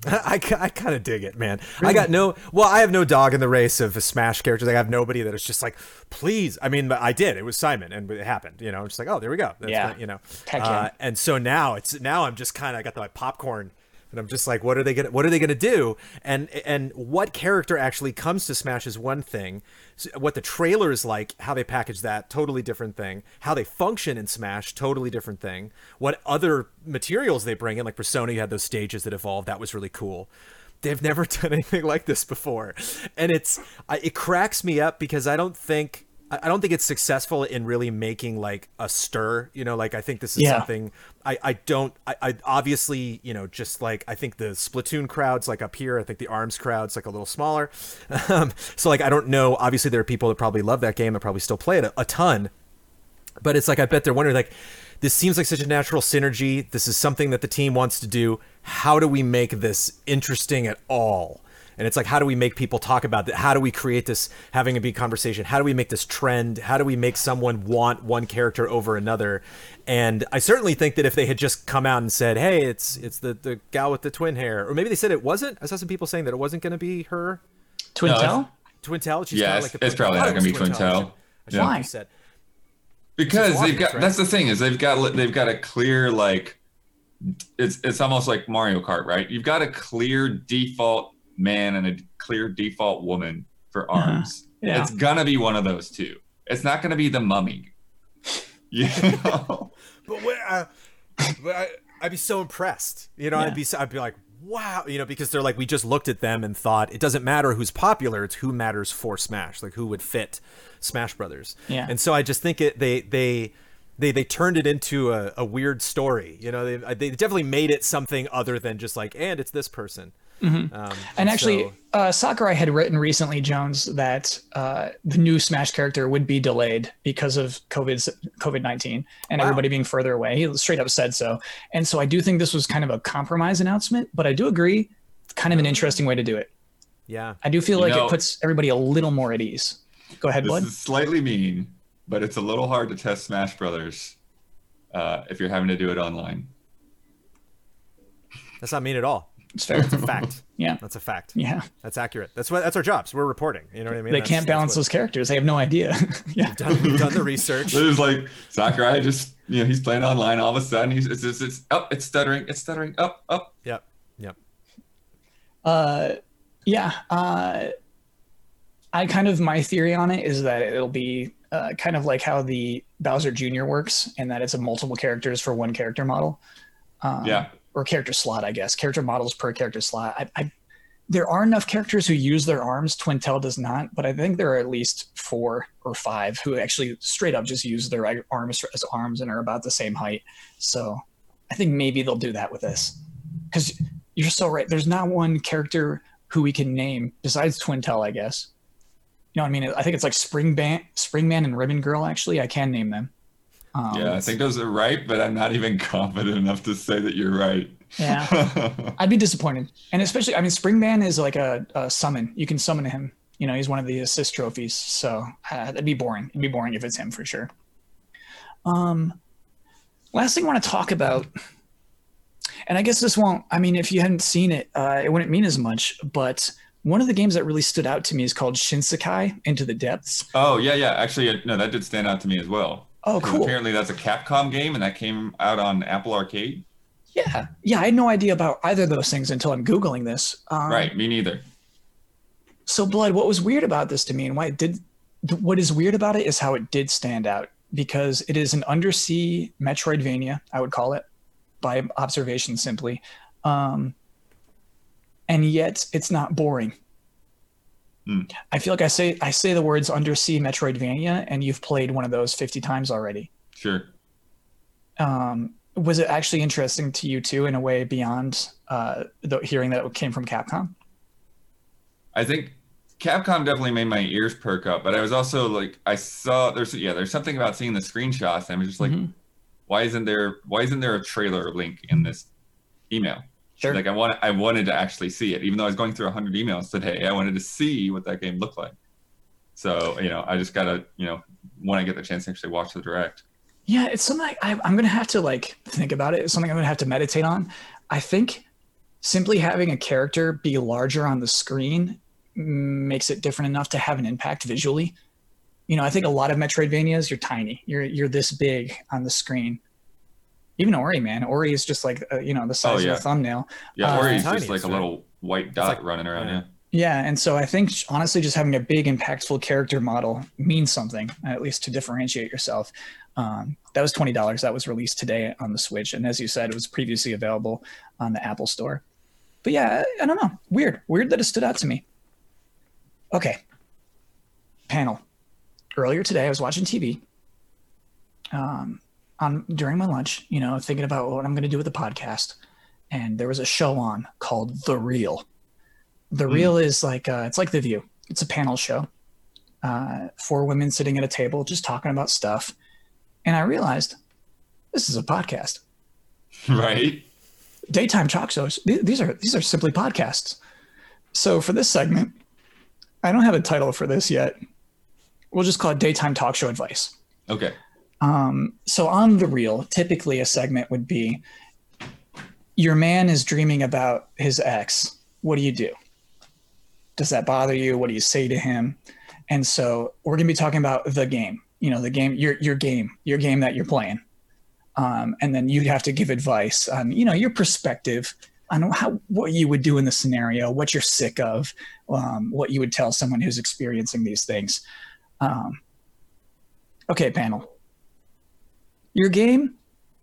<laughs> I, I kind of dig it, man. I got no, well, I have no dog in the race of Smash characters. I have nobody that is just like, please. I mean, I did. It was Simon, and it happened. You know, it's like, oh, there we go. That's Yeah. the- you know, uh, and so now it's now I'm just kind of got my popcorn, and I'm just like, what are they gonna, what are they gonna do? And and what character actually comes to Smash is one thing. S- What the trailer is like, how they package that, totally different thing. How they function in Smash, totally different thing. What other materials they bring in, like Persona, you had those stages that evolved. That was really cool. They've <laughs> never done anything like this before, and it's it cracks me up because I don't think I don't think it's successful in really making like a stir. You know, like I think this is Yeah. something I I don't I, I obviously you know just like I think the Splatoon crowds like up here. I think the Arms crowds like a little smaller. <laughs> Um, so like I don't know. Obviously, there are people that probably love that game and probably still play it a, a ton but it's like I bet they're wondering like this seems like such a natural synergy. This is something that the team wants to do. How do we make this interesting at all? And it's like, how do we make people talk about that? How do we create this having a big conversation? How do we make this trend? How do we make someone want one character over another? And I certainly think that if they had just come out and said, "Hey, it's it's the the gal with the twin hair," or maybe they said it wasn't. I saw some people saying that it wasn't going to be her twin No, tail twin tail. She's Yeah, it's- like the it's probably not gonna be twin tail. I should- I should Why? said. because they've got obvious, that's the thing is they've got they've got a clear like it's it's almost like Mario Kart, right? You've got a clear default man and a clear default woman for Uh-huh. arms. Yeah. It's gonna be one of those two. It's not gonna be the mummy. <laughs> You know? But, where, uh, but I, I'd be so impressed. You know, Yeah. I'd be so- I'd be like, wow. You know, because they're like, we just looked at them and thought it doesn't matter who's popular; it's who matters for Smash, like who would fit Smash Brothers. Yeah. And so I just think it they they. They, they turned it into a, a weird story, you know. They, they definitely made it something other than just like, and it's this person. Um, Mm-hmm. And actually, so- uh, Sakurai had written recently, Jones, that uh, the new Smash character would be delayed because of COVID COVID nineteen and Wow. everybody being further away. He straight up said so. And so I do think this was kind of a compromise announcement, but I do agree, it's kind of an interesting way to do it. yeah, I do feel You like know- it puts everybody a little more at ease. Go ahead, this Blood. is slightly mean, but it's a little hard to test Smash Brothers uh, if you're having to do it online. that's not mean at all. It's fair. It's a fact. <laughs> Yeah. That's a fact. Yeah. That's accurate. That's what that's our jobs. We're reporting. You know what I mean? They That's- can't balance what- those characters. They have no idea. <laughs> yeah. done, we've done the research. <laughs> So it's like Sakurai just you know he's playing online. All of a sudden he's it's it's, it's up. It's stuttering. It's stuttering. Up up. Yep. Yep. Uh, yeah. Uh, I kind of my theory on it is that it'll be uh, kind of like how the Bowser Jr. works, and that it's a multiple characters for one character model. Um, Yeah. Or character slot, I guess. Character models per character slot. I, I, there are enough characters who use their arms. Twintelle does not, but I think there are at least four or five who actually straight up just use their arms as arms and are about the same height. So I think maybe they'll do that with this. Because you're so right. There's not one character who we can name besides Twintelle, I guess. You know what I mean? I think it's like Spring Springman, and Ribbon Girl. Actually, I can name them. Um, Yeah, I think those are right, but I'm not even <laughs> confident enough to say that you're right. Yeah, <laughs> I'd be disappointed, and especially, I mean, Springman is like a, a summon. You can summon him. You know, he's one of the assist trophies, so uh, that'd be boring. It'd be boring if it's him for sure. Um, last thing I want to talk about, and I guess this won't. I mean, if you hadn't seen it, uh, it wouldn't mean as much. But one of the games that really stood out to me is called Shinsekai Into the Depths. oh yeah, yeah. Actually, uh, no, that did stand out to me as well. Oh, cool. Apparently, that's a Capcom game, and that came out on Apple Arcade. Yeah, yeah. I had no idea about either of those things until I'm googling this. Um, right. Me neither. So, Blood, what was weird about this to me and why it did, what is weird about it is how it did stand out because it is an undersea Metroidvania, I would call it, by observation simply. Um, and yet it's not boring. Hmm. I feel like I say I say the words undersea Metroidvania, and you've played one of those 50 times already. Sure. Um, was it actually interesting to you too, in a way beyond uh, the hearing that it came from Capcom? I think Capcom definitely made my ears perk up, but I was also like, I saw there's yeah, there's something about seeing the screenshots. And I was just like, Mhm. why isn't there why isn't there a trailer link in this email? Sure. Like I want I wanted to actually see it, even though I was going through hundred emails today. I wanted to see what that game looked like. So you know, I just gotta you know when I get the chance to actually watch the direct. Yeah, it's something I, I'm gonna have to like think about it. It's something I'm gonna have to meditate on. I think simply having a character be larger on the screen makes it different enough to have an impact visually. You know, I think a lot of Metroidvanias, you're tiny. You're you're this big on the screen. Even Ori, man, Ori is just like uh, you know the size yeah. of a thumbnail. Yeah, Uh, or he's just like a little white dot like- running around. yeah. Yeah. Yeah, and so I think honestly, just having a big, impactful character model means something, at least to differentiate yourself. Um, that was twenty dollars. That was released today on the Switch, and as you said, it was previously available on the Apple Store. But yeah, I, I don't know. Weird, weird that it stood out to me. Okay, panel. Earlier today, I was watching TV. Um, on during my lunch, you know, thinking about what I'm going to do with the podcast, and there was a show on called The Real. The Hmm. Real is like uh, it's like The View. It's a panel show. Uh, four women sitting at a table just talking about stuff, and I realized this is a podcast. <laughs> Right. Daytime talk shows. th- These are these are simply podcasts. So for this segment, I don't have a title for this yet. We'll just call it daytime talk show advice. Okay. Um, so on the real, typically a segment would be your man is dreaming about his ex. What do you do? Does that bother you? What do you say to him? And so we're gonna be talking about the game. You know, the game, your your game, your game that you're playing. Um, and then you'd have to give advice on, you know, your perspective on how what you would do in the scenario, what you're sick of, um, what you would tell someone who's experiencing these things. Um, okay, panel your game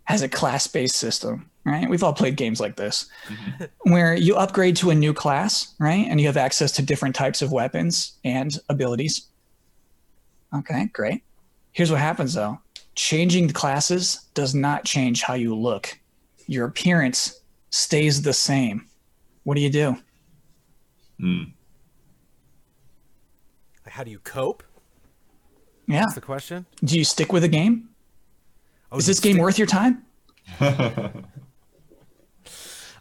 has a class-based system right? We've all played games like this where you upgrade to a new class right? And you have access to different types of weapons and abilities. Okay great. Here's what happens though. Changing the classes does not change how you look. Your appearance stays the same. What do you do? Hmm. How do you cope? yeah. That's the question. do you stick with the game Oh, is this game worth your time <laughs>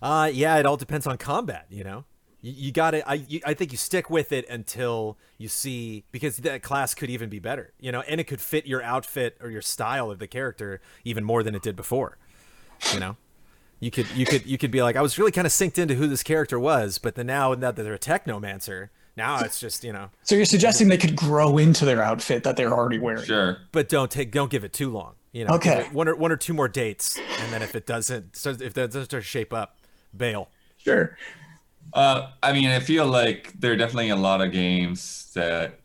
Uh, yeah, it all depends on combat. You know, you, you got to I you, I think you stick with it until you see because that class could even be better. You know, and it could fit your outfit or your style of the character even more than it did before. You know. You could you could you could be like I was really kind of synced into who this character was, but then now now that they're a technomancer, now it's just you know. so you're suggesting they could grow into their outfit that they're already wearing Sure. But don't take don't give it too long. You know, Okay. one or one or two more dates, and then if it doesn't, so if that doesn't start to shape up, bail. sure Uh, I mean, I feel like there are definitely a lot of games that,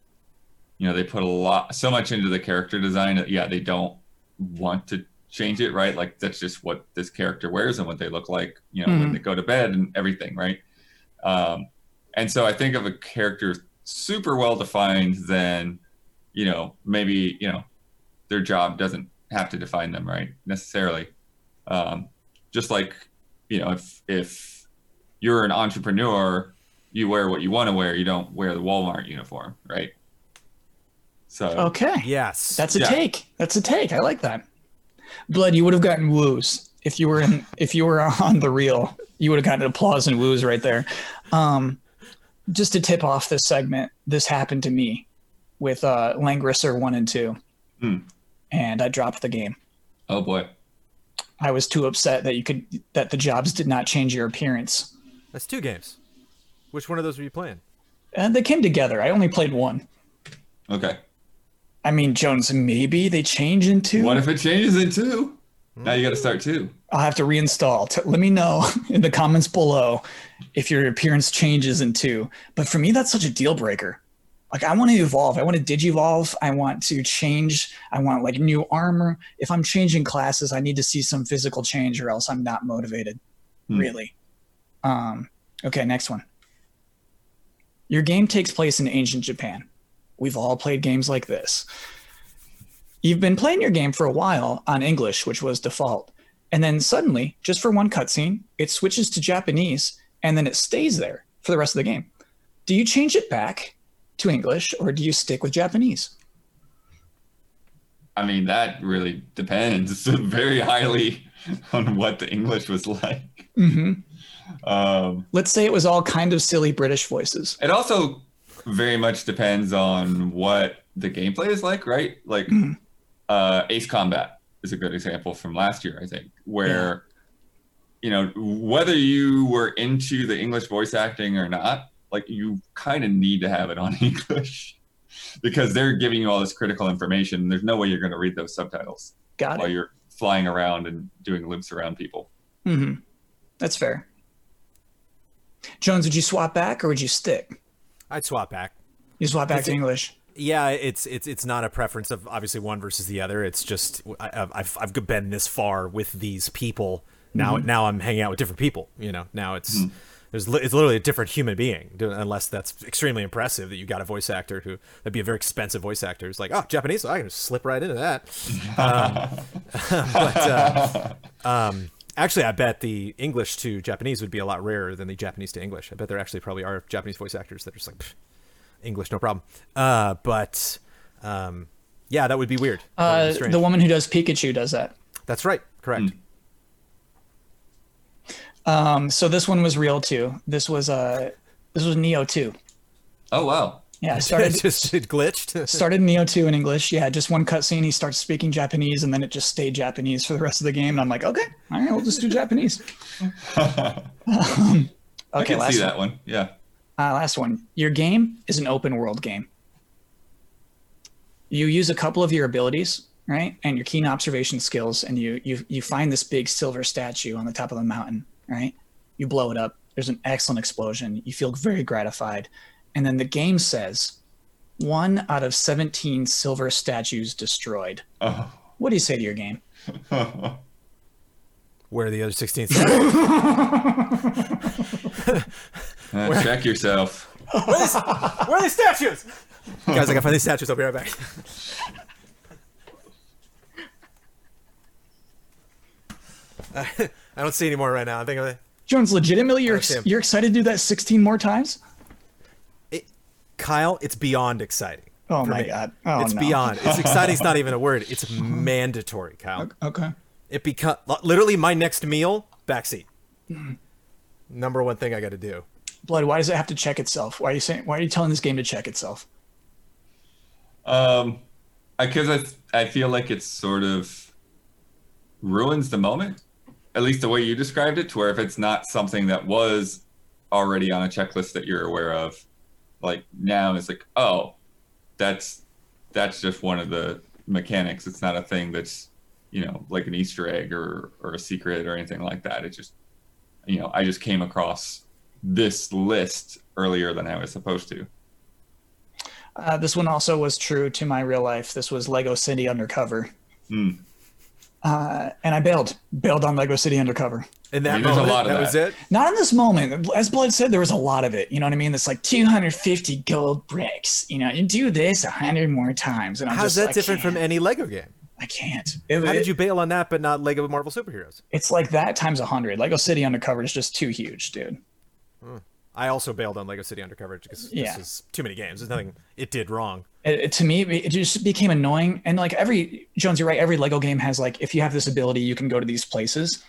you know, they put a lot, so much into the character design that, yeah, they don't want to change it, right? Like, that's just what this character wears and what they look like, you know, when Mhm. they go to bed and everything, right? Um, and so I think of a character super well defined, then, you know, maybe, you know, their job doesn't have to define them, right? Necessarily. Um, just like, you know, if, if, you're an entrepreneur, you wear what you want to wear. You don't wear the Walmart uniform, right? So Okay. Yes, That's a Yeah. take. That's a take. I like that. Blood, you would have gotten woos if you were in if you were <laughs> on the Real. You would have gotten applause and woos right there. Um, just to tip off this segment, this happened to me with uh, Langrisser one and two, Hmm. And I dropped the game. oh boy, I was too upset that you could that the jobs did not change your appearance, that's two games. Which one of those were you playing? and they came together. I only played one. okay. I mean, Jones, maybe they change in two. What if it changes in two? Now you got to start two. I'll have to reinstall. Let me know <laughs> in the comments below if your appearance changes in two. But for me, that's such a deal breaker. Like I want to evolve. I want to digivolve. I want to change. I want like new armor. If I'm changing classes, I need to see some physical change, or else I'm not motivated. Hmm. Really. Um. Okay. Next one. Your game takes place in ancient Japan. We've all played games like this. You've been playing your game for a while on English, which was default. And then suddenly, just for one cutscene, it switches to Japanese and then it stays there for the rest of the game. Do you change it back to English or do you stick with Japanese? I mean, that really depends <laughs> very highly on what the English was like. hmm Um, Let's say it was all kind of silly British voices. it also very much depends on what the gameplay is like, right? Like Mhm. uh, Ace Combat is a good example from last year, I think, where you know whether you were into the English voice acting or not, like you kind of need to have it on <laughs> English because they're giving you all this critical information. There's no way you're going to read those subtitles Got while it. you're flying around and doing loops around people. hmm That's fair. Jones, would you swap back or would you stick? I'd swap back. You swap back Is to it- English. Yeah, it's it's it's not a preference of obviously one versus the other. It's just I, I've I've been this far with these people. Now now I'm hanging out with different people. You know, now it's there's li- it's literally a different human being. Unless that's extremely impressive that you got a voice actor who that'd be a very expensive voice actor. who's like, oh, Japanese, so I can just slip right into that. <laughs> Um, <laughs> but uh, um, actually, I bet the English to Japanese would be a lot rarer than the Japanese to English. I bet there actually probably are Japanese voice actors that are just like. English, no problem. Uh, but um, yeah, that would be weird. That would be Uh, the woman who does Pikachu does that. That's right. Correct. Um, so this one was real too. This was uh, this was Nioh two. Oh wow! Yeah, <laughs> it started just it glitched. <laughs> started Nioh two in English. Yeah, just one cutscene. He starts speaking Japanese, and then it just stayed Japanese for the rest of the game. And I'm like, okay, all right, we'll just do <laughs> Japanese. I Okay, can last see one. that one. Yeah. Uh, last one. Your game is an open world game. You use a couple of your abilities, right, and your keen observation skills, and you you you find this big silver statue on the top of the mountain, right? You blow it up. There's an excellent explosion. You feel very gratified, and then the game says, one out of 17 silver statues destroyed. Oh. What do you say to your game? <laughs> Where are the other 16 <laughs> Uh, check yourself. Where are these statues? Guys, I gotta find these statues. I'll be right back. <laughs> I don't see any more right now. I think I- Jones, legitimately, you're Understand. you're excited to do that 16 more times? it, Kyle, it's beyond exciting. Oh my me. God. Oh, it's no. beyond. It's <laughs> exciting. It's not even a word. It's mandatory, Kyle. Okay. It become literally my next meal backseat. Number one thing I got to do. Blood, why does it have to check itself? Why are you saying? Why are you telling this game to check itself? Um, because I I feel like it sort of ruins the moment, at least the way you described it. To where if it's not something that was already on a checklist that you're aware of, like now it's like, oh, that's that's just one of the mechanics. It's not a thing that's you know like an Easter egg or or a secret or anything like that. It just you know I just came across this list earlier than I was supposed to. Uh, this one also was true to my real life. This was Lego City Undercover, Hmm. Uh, and I bailed, bailed on Lego City Undercover. In that I a moment, lot of that was it. Not in this moment. As Blood said, there was a lot of it. You know what I mean? It's like 250 gold bricks. You know, you do this a hundred more times, and I'm How's just that I different from can't. any Lego game? I can't. It- How it- did you bail on that, but not Lego Marvel Superheroes? It's like that times a hundred. Lego City Undercover is just too huge, dude. I also bailed on Lego City Undercover because Yeah. this is too many games. There's nothing it did wrong. it, it- to me it just became annoying. And like every jones you're right. Every lego game has like if you have this ability you can go to these places.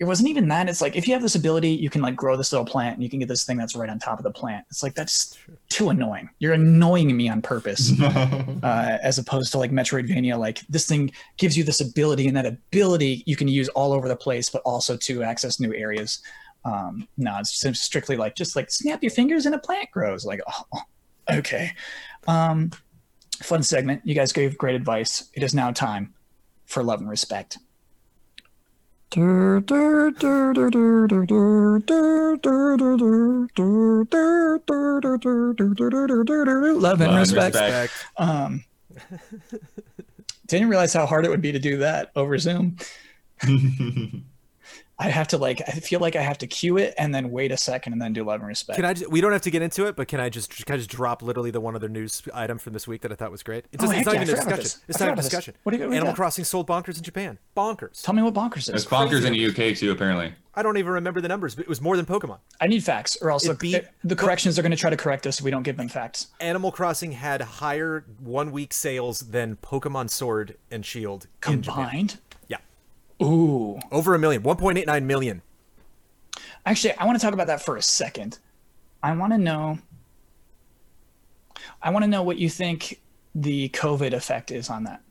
It wasn't even that. It's like if you have this ability you can like grow this little plant and you can get this thing that's right on top of the plant. It's like that's too annoying. You're annoying me on purpose <laughs> uh, as opposed to like metroidvania. Like this thing gives you this ability and that ability you can use all over the place but also to access new areas um no it's just strictly like just like snap your fingers and a plant grows. Like oh, <laughs> okay. Um fun segment. You guys gave great advice. It is now time for love and respect. Love and and respect. respect. um <laughs> didn't realize how hard it would be to do that over zoom <laughs> I have to like I feel like I have to cue it and then wait a second and then do love and respect. Can I? Just, we don't have to get into it, but can I just can I just drop literally the one other news item from this week that I thought was great? It's, Oh, it's not yeah, even a discussion. this. It's I not a forgot about this. discussion. What do you- what Animal got? Crossing sold bonkers in Japan. Bonkers. Tell me what bonkers There's is. bonkers in the UK too, apparently. I don't even remember the numbers, but it was more than Pokemon. I need facts, or else It the, beat- the corrections are going to try to correct us if we don't give them facts. Animal Crossing had higher one week sales than Pokemon Sword and Shield in Japan. Combined. Ooh. over a million, 1.89 million. Actually, I want to talk about that for a second. I want to know. I want to know what you think the COVID effect is on that.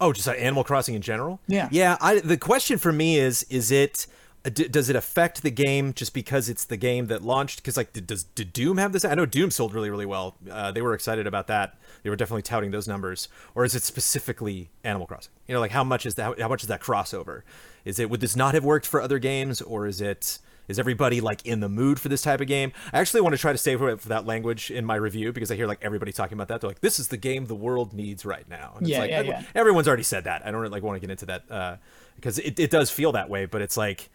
Oh, just like Animal Crossing in general? Yeah. Yeah. I, the question for me is: Is it d- does it affect the game just because it's the game that launched? Because like, did, does did Doom have this? I know Doom sold really really well. Uh, they were excited about that. They were definitely touting those numbers. Or is it specifically Animal Crossing? You know, like how much is that? How much is that crossover? Is it would this not have worked for other games, or is it? Is everybody like in the mood for this type of game? I actually want to try to stay away from that language in my review because I hear like everybody talking about that. They're like, "This is the game the world needs right now." And it's Yeah, like, yeah, yeah. everyone's already said that. I don't like want to get into that uh, because it, it does feel that way. But it's like,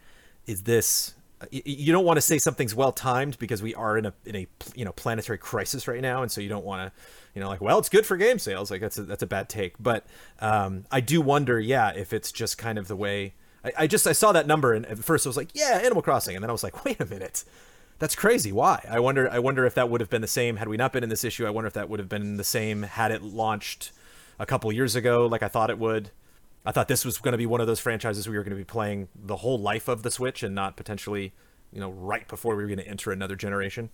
is this? y- You don't want to say something's well timed because we are in a in a you know planetary crisis right now, and so you don't want to, you know, like well, it's good for game sales. Like that's a, that's a bad take. But um, I do wonder, yeah, if it's just kind of the way. I, I just I saw that number and at first I was like, yeah, Animal Crossing, and then I was like, wait a minute. That's crazy. Why? I wonder. I wonder if that would have been the same had we not been in this issue. I wonder if that would have been the same had it launched a couple years ago, like I thought it would. I thought this was going to be one of those franchises we were going to be playing the whole life of the Switch, and not potentially, you know, right before we were going to enter another generation.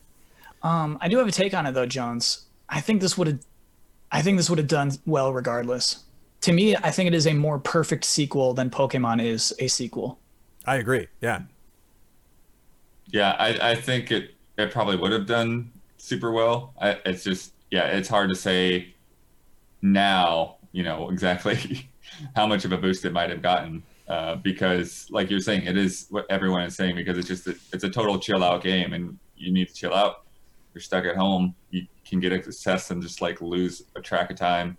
Um, I do have a take on it though, Jones. I think this would have, I think this would have done well regardless. To me, I think it is a more perfect sequel than Pokemon is a sequel. I agree. Yeah. Yeah, I, I think it it probably would have done super well. I, it's just yeah, it's hard to say now. You know exactly <laughs> how much of a boost it might have gotten uh, because, like you're saying, it is what everyone is saying because it's just a, it's a total chill out game and you need to chill out. You're stuck at home. You can get obsessed and just like lose a track of time.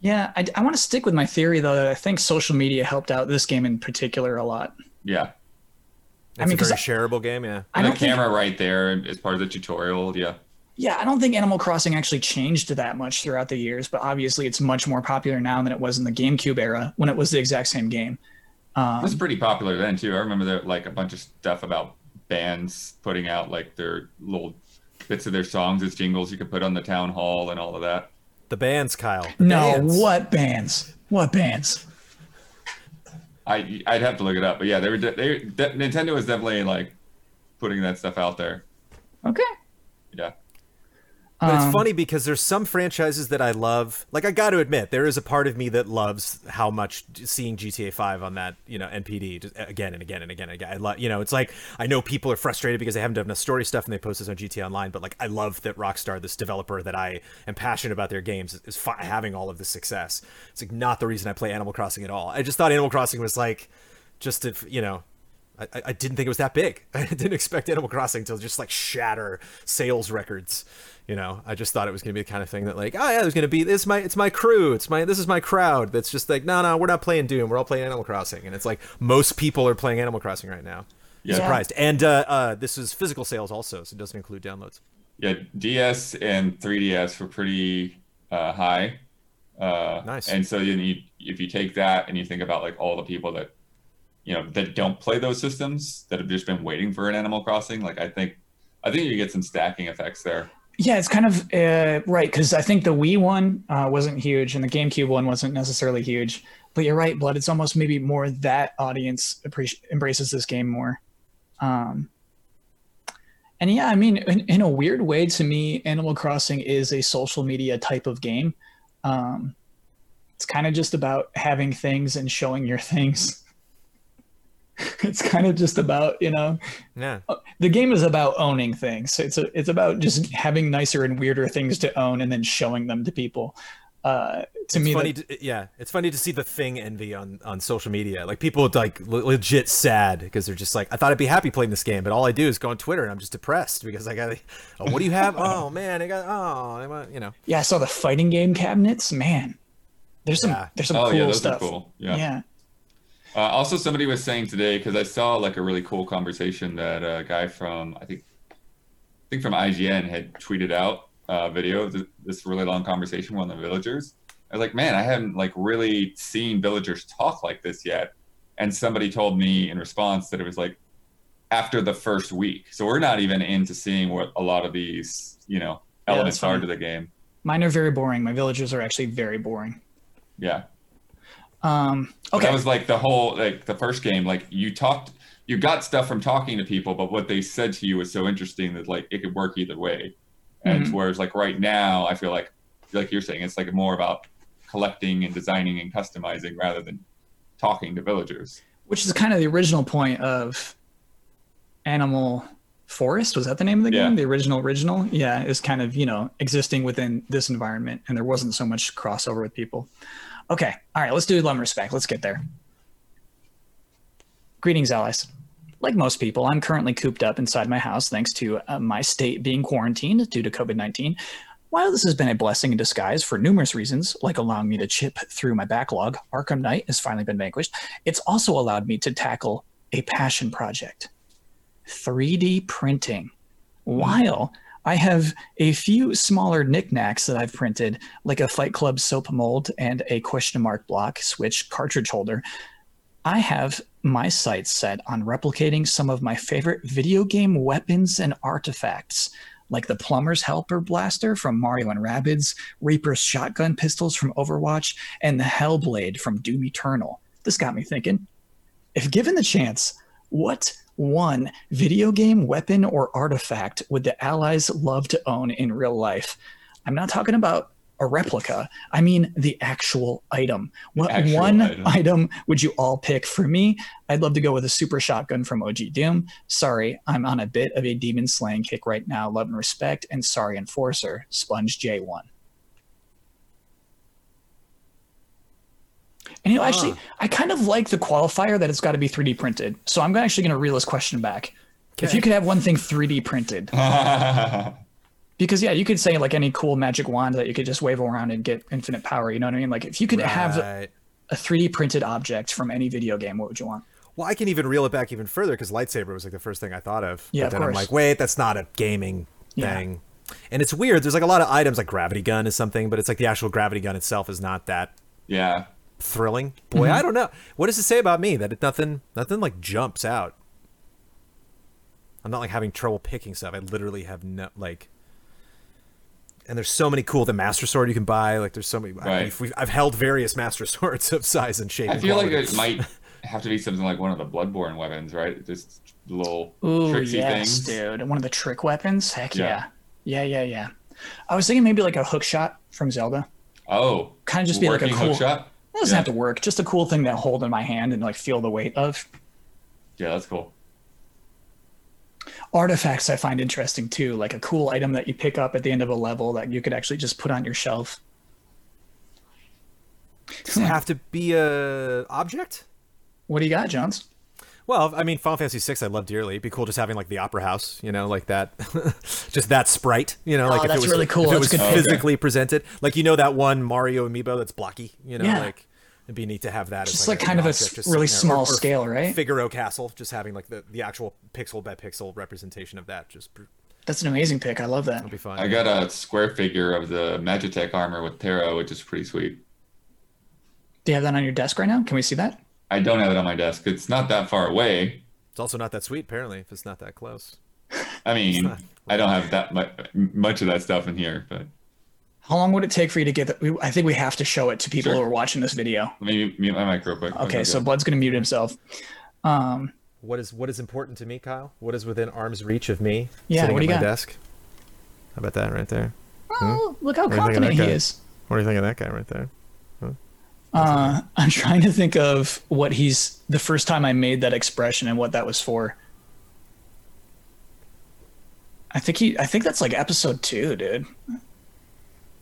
Yeah, I, I want to stick with my theory though. that I think social media helped out this game in particular a lot. Yeah, It's mean, a 'cause very I- shareable game. Yeah. I and the don't think, camera right there is part of the tutorial. Yeah, yeah, I don't think Animal Crossing actually changed that much throughout the years, but obviously it's much more popular now than it was in the GameCube era when it was the exact same game. Um, it was pretty popular then too. I remember there like a bunch of stuff about bands putting out like their little bits of their songs as jingles you could put on the town hall and all of that. The bands, Kyle. The no, bands. what bands? What bands? I I'd have to look it up, but yeah, they were de- they de- Nintendo was definitely like putting that stuff out there. Okay. But it's Um, funny because there's some franchises that I love. Like I got to admit, there is a part of me that loves how much seeing GTA 5 on that, you know, NPD just again and again and again and again. I love, you know, it's like I know people are frustrated because they haven't done enough story stuff and they post this on GTA Online, but like I love that Rockstar, this developer that I am passionate about their games, is fi- having all of this success. It's like not the reason I play Animal Crossing at all. I just thought Animal Crossing was like just to, you know, I, I- didn't think it was that big. <laughs> I didn't expect Animal Crossing to just like shatter sales records. You know, I just thought it was going to be the kind of thing that like, oh yeah, there's going to be this my it's my crew, it's my this is my crowd. That's just like, no, no, we're not playing Doom, we're all playing Animal Crossing, and it's like most people are playing Animal Crossing right now. Yeah. Surprised, and uh, uh, this is physical sales also, so it doesn't include downloads. yeah. DS and 3DS were pretty uh, high. Uh, Nice. And so then you, if you take that and you think about like all the people that you know that don't play those systems that have just been waiting for an Animal Crossing, like I think I think you get some stacking effects there. Yeah, it's kind of uh, right because I think the Wii one uh, wasn't huge and the GameCube one wasn't necessarily huge. But you're right, Blood. It's almost maybe more that audience appreci- embraces this game more. Um, and yeah, I mean, in, in a weird way, to me, Animal Crossing is a social media type of game. Um, it's kind of just about having things and showing your things. <laughs> it's kind of just about you know Yeah, the game is about owning things. It's a, it's about just having nicer and weirder things to own and then showing them to people. Uh, to it's me, funny. that, To, yeah, it's funny to see the thing envy on on social media. Like people like le- legit sad because they're just like, I thought I'd be happy playing this game, but all I do is go on Twitter and I'm just depressed because I got. Oh, what do you have? oh <laughs> man, I got. Oh, I want. You know. yeah, I saw the fighting game cabinets. Man, there's some Yeah. there's some oh cool yeah, stuff. cool. Yeah. yeah. Uh, also, somebody was saying today because I saw like a really cool conversation that a guy from I think I think from IGN had tweeted out a video of this really long conversation with one of the villagers. I was like, man, I hadn't like really seen villagers talk like this yet. And somebody told me in response that it was like after the first week. So we're not even into seeing what a lot of these, you know, elements that's are to the game. Mine are very boring. My villagers are actually very boring. Yeah. Um, okay. That was like the whole like the first game. Like you talked, you got stuff from talking to people, but what they said to you was so interesting that like it could work either way. And Mhm. whereas like right now, I feel like like you're saying, it's like more about collecting and designing and customizing rather than talking to villagers. which is kind of the original point of Animal Forest. Was that the name of the Yeah. game? The original original? Yeah, is kind of, you know, existing within this environment and there wasn't so much crossover with people. Okay. All right, let's do and respect. Let's get there. Greetings, allies. Like most people, I'm currently cooped up inside my house thanks to uh, my state being quarantined due to COVID 19. While this has been a blessing in disguise for numerous reasons, like allowing me to chip through my backlog, Arkham Knight has finally been vanquished. It's also allowed me to tackle a passion project 3D printing. While I have a few smaller knickknacks that I've printed, like a Fight Club soap mold and a question mark block switch cartridge holder, I have my sights set on replicating some of my favorite video game weapons and artifacts, like the Plumber's Helper Blaster from Mario and Rabbids, Reaper's shotgun pistols from Overwatch, and the Hellblade from Doom Eternal. This got me thinking if given the chance, what one video game weapon or artifact would the Allies love to own in real life? I'm not talking about a replica. I mean the actual item. What actual one item. item. would you all pick? For me, I'd love to go with a super shotgun from OG Doom. Sorry, I'm on a bit of a demon slaying kick right now. Love and respect. And sorry, Enforcer, Sponge J1. And you know, actually, I kind of like the qualifier that it's got to be 3D printed. So I'm actually going to reel this question back. If you could have one thing 3D printed, <laughs> because yeah, you could say like any cool magic wand that you could just wave around and get infinite power. You know what I mean? Like if you could have a 3D printed object from any video game, what would you want? Well, I can even reel it back even further because lightsaber was like the first thing I thought of. Yeah, but of then I'm like, wait, that's not a gaming thing. Yeah. thing. And it's weird. There's like a lot of items like gravity gun is something, but it's like the actual gravity gun itself is not that yeah. Thrilling. Boy, Mm-hmm. I don't know. What does it say about me that it nothing nothing like jumps out? I'm not like having trouble picking stuff. I literally have no like. And there's so many cool the master sword you can buy. Like there's so many. I Right. mean, we've, I've held various master <laughs> swords of size and shape. I and feel like it might <laughs> have to be something like one of the Bloodborne weapons, right? Just little Ooh, tricksy yes, things. dude. One of the trick weapons? Heck Yeah. yeah. Yeah, yeah, yeah. I was thinking maybe like a hook shot from Zelda. Oh, Kind of just be like a working cool. hook shot. It doesn't Yeah. have to work. Just a cool thing to hold in my hand and like feel the weight of. Yeah, that's cool. Artifacts I find interesting too, like a cool item that you pick up at the end of a level that you could actually just put on your shelf. Does it have to be a object? What do you got, Jones? Well, I mean, Final Fantasy VI, I love dearly. It'd be cool just having like the Opera House, you know, like that, <laughs> just that sprite, you know, oh, like Oh, if it was really cool. If it was good pick. physically presented, like you know that one Mario amiibo that's blocky, you know, Yeah. like it'd be neat to have that. Just as like an kind of a object, s- just really sitting there. small scale, right? Figaro Castle, just having like the the actual pixel by pixel representation of that, just pr- That's an amazing pick. I love that. would be fun. I got a square figure of the Magitek armor with Terra, which is pretty sweet. Do you have that on your desk right now? Can we see that? I don't have it on my desk. It's not that far away. It's also not that sweet, apparently, if it's not that close. I mean, I don't have that much, much of that stuff in here, but How long would it take for you to get that? I think we have to show it to people Sure. who are watching this video. let me mute my mic real quick. Okay, so good. Blood's gonna mute himself. Um, What is what is important to me, Kyle? What is within arm's reach of me? Yeah, sitting what at do you my got? desk. How about that right there? oh, look how What do you think of confident he guy? is. What do you think of that guy right there? Uh, I'm trying to think of what he's the first time I made that expression and what that was for. I think he. I think that's like episode two, dude.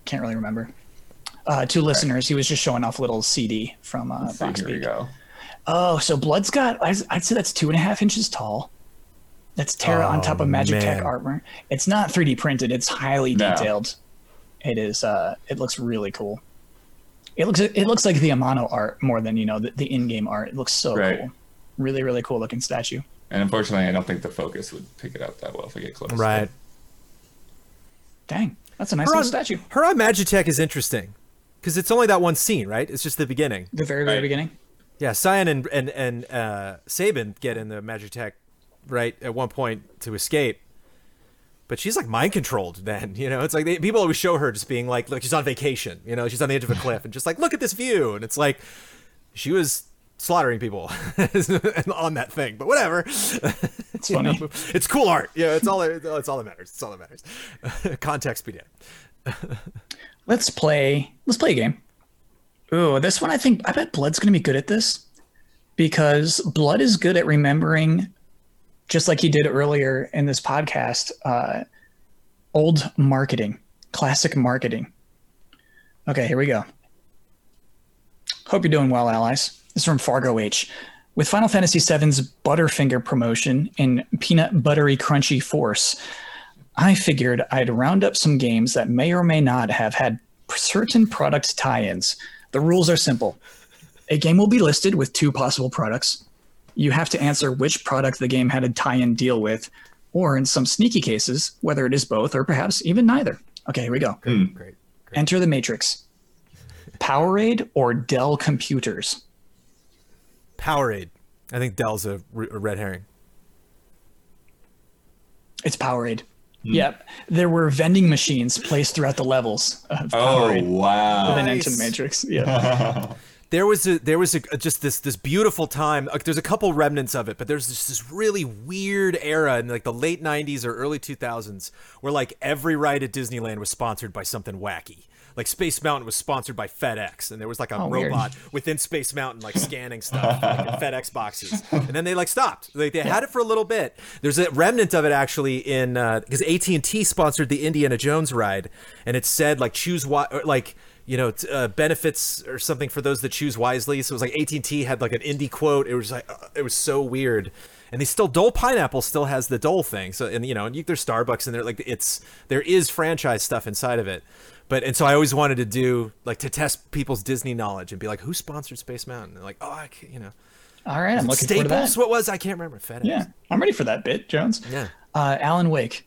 Can't really remember. Uh, to listeners, he was just showing off a little CD from uh, Let's see, Box here we go. Oh, so Blood's got. I'd, I'd say that's two and a half inches tall. That's Terra on Oh, top of Magitek man. armor. It's not 3D printed. It's highly No. detailed. It is. Uh, it looks really cool. It looks it looks like the Amano art more than you know the, the in-game art. It looks so Right. cool. Really, really cool looking statue. And unfortunately, I don't think the focus would pick it up that well if we get close. Right. Dang, that's a nice Her little on, statue. her on Magitek is interesting because it's only that one scene, right? It's just the beginning. The very very Right. beginning. Yeah, Cyan and and and uh, Sabin get in the Magitek right at one point to escape, but she's like mind controlled. Then <laughs> you know, it's like they, people always show her just being like, look, she's on vacation. You know, she's on the edge of a <laughs> cliff and just like, look at this view, and it's like she was slaughtering people <laughs> on that thing. But whatever, It's funny. it's cool art. Yeah, it's all it's all that matters. It's all that matters. Context be. Let's play. Let's play a game. Ooh, this one I think I bet Blood's gonna be good at this because Blood is good at remembering, just like he did earlier in this podcast, uh, old marketing, classic marketing. Okay, here we go. Hope you're doing well, allies. This is from Fargo H. With Final Fantasy VII's Butterfinger promotion in Peanut Buttery Crunchy Force, I figured I'd round up some games that may or may not have had certain product tie ins. The rules are simple a game will be listed with two possible products. You have to answer which product the game had a tie in deal with, or in some sneaky cases, whether it is both or perhaps even neither. Okay, here we go. Hmm. Great, great. Enter the Matrix. Powerade or Dell computers? Powerade. I think Dell's a red herring. It's Powerade. Hmm. Yep. There were vending machines placed throughout the levels of Oh Powerade. wow. Then Nice. Enter the Matrix. Yeah. <laughs> there was a there was a just this this beautiful time like there's a couple remnants of it but there's just this really weird era in like the late 90s or early 2000s where like every ride at disneyland was sponsored by something wacky. Like space mountain was sponsored by fedex and there was like a Oh, weird. robot within space mountain like scanning stuff like, in fedex boxes. And then they like stopped. Like they had it for a little bit. There's a remnant of it actually in uh, because at&t sponsored the indiana jones ride and it said like choose what like you know, t- uh, benefits or something for those that choose wisely. So it was like AT and T had like an indie quote. It was like uh, it was so weird, and they still Dole Pineapple still has the Dole thing. So and you know, and you, there's Starbucks and there like it's there is franchise stuff inside of it. But and so I always wanted to do like to test people's Disney knowledge and be like, who sponsored Space Mountain? And like, oh, I can't, you know, All right. I'm looking forward to that. Staples. What was I can't remember. FedEx. Yeah. I'm ready for that bit, Jones. Yeah. Uh, Alan Wake,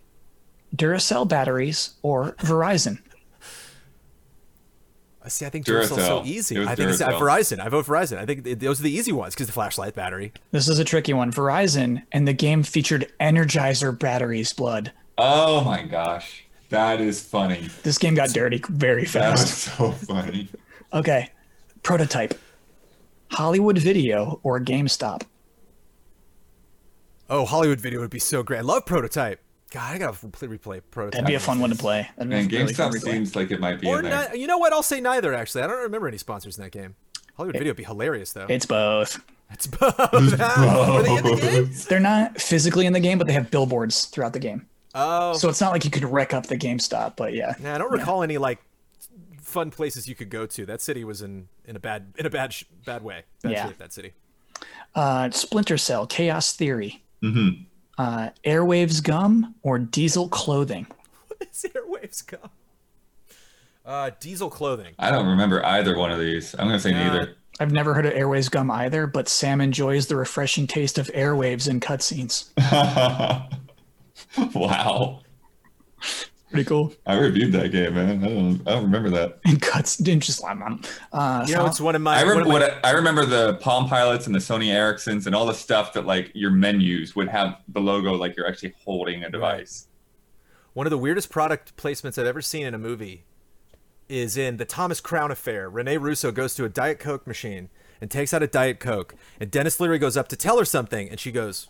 Duracell batteries or Verizon? Uh, See, I think Duracell's so easy. I think it's uh, Verizon. I vote Verizon. I think th- those are the easy ones because the flashlight battery. This is a tricky one. Verizon, and the game featured Energizer batteries. Blood. Oh my gosh. That is funny. This game got dirty very That was fast. so funny. <laughs> Okay. Prototype. Hollywood Video or GameStop? Oh, Hollywood Video would be so great. I love Prototype. God, I gotta replay, replay Prototype. That'd be a fun one to play. That'd be Man, really fun GameStop to replay. seems like it might be Or in there. you know what? I'll say neither. Actually, I don't remember any sponsors in that game. Hollywood Video would be hilarious though. It's both. It's both. <laughs> Were they in the game? They're not physically in the game, but they have billboards throughout the game. Oh, So it's not like you could wreck up the GameStop, but yeah. nah, I don't recall any like fun places you could go to. That city was in in a bad in a bad sh- bad way. Bad Yeah. shape, that city. Uh, Splinter Cell, Chaos Theory, Mm-hmm. Uh, Airwaves Gum, or Diesel Clothing? What is Airwaves gum? Uh, diesel clothing. I don't remember either one of these. I'm gonna say Yeah. neither. I've never heard of Airwaves Gum either, but Sam enjoys the refreshing taste of airwaves in cutscenes. <laughs> wow. Pretty cool. <laughs> I reviewed that game, man. I don't. I don't remember that. In cuts, didn't just slam on. Uh, You know, it's one of my. I remember my- what I, I remember the Palm Pilots and the Sony Ericssons and all the stuff that like your menus would have the logo like you're actually holding a device. One of the weirdest product placements I've ever seen in a movie is in the Thomas Crown Affair. Rene Russo goes to a Diet Coke machine and takes out a Diet Coke, and Denis Leary goes up to tell her something, and she goes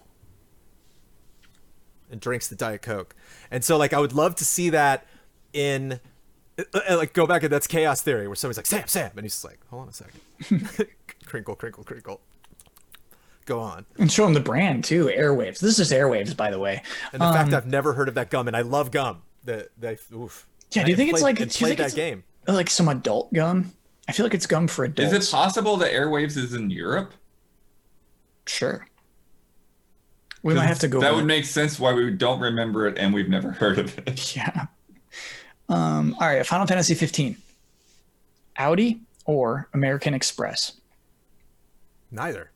and drinks the Diet Coke. And so, like, I would love to see that in. uh, uh, Like go back and that's chaos theory where somebody's like Sam Sam and he's just like hold on a second <laughs> crinkle crinkle crinkle go on and show him the brand too. Airwaves. This is Airwaves, by the way. and the fact I've never heard of that gum and I love gum the they oof Yeah, do you And think it's like- and do you played think that it's- game Like some adult gum. I feel like it's gum for adults. Is it possible that Airwaves is in Europe? Sure. We might have to go. That would make sense why we don't remember it and we've never heard of it. <laughs> Yeah. Um, all right, Final Fantasy 15. Audi or American Express? Neither.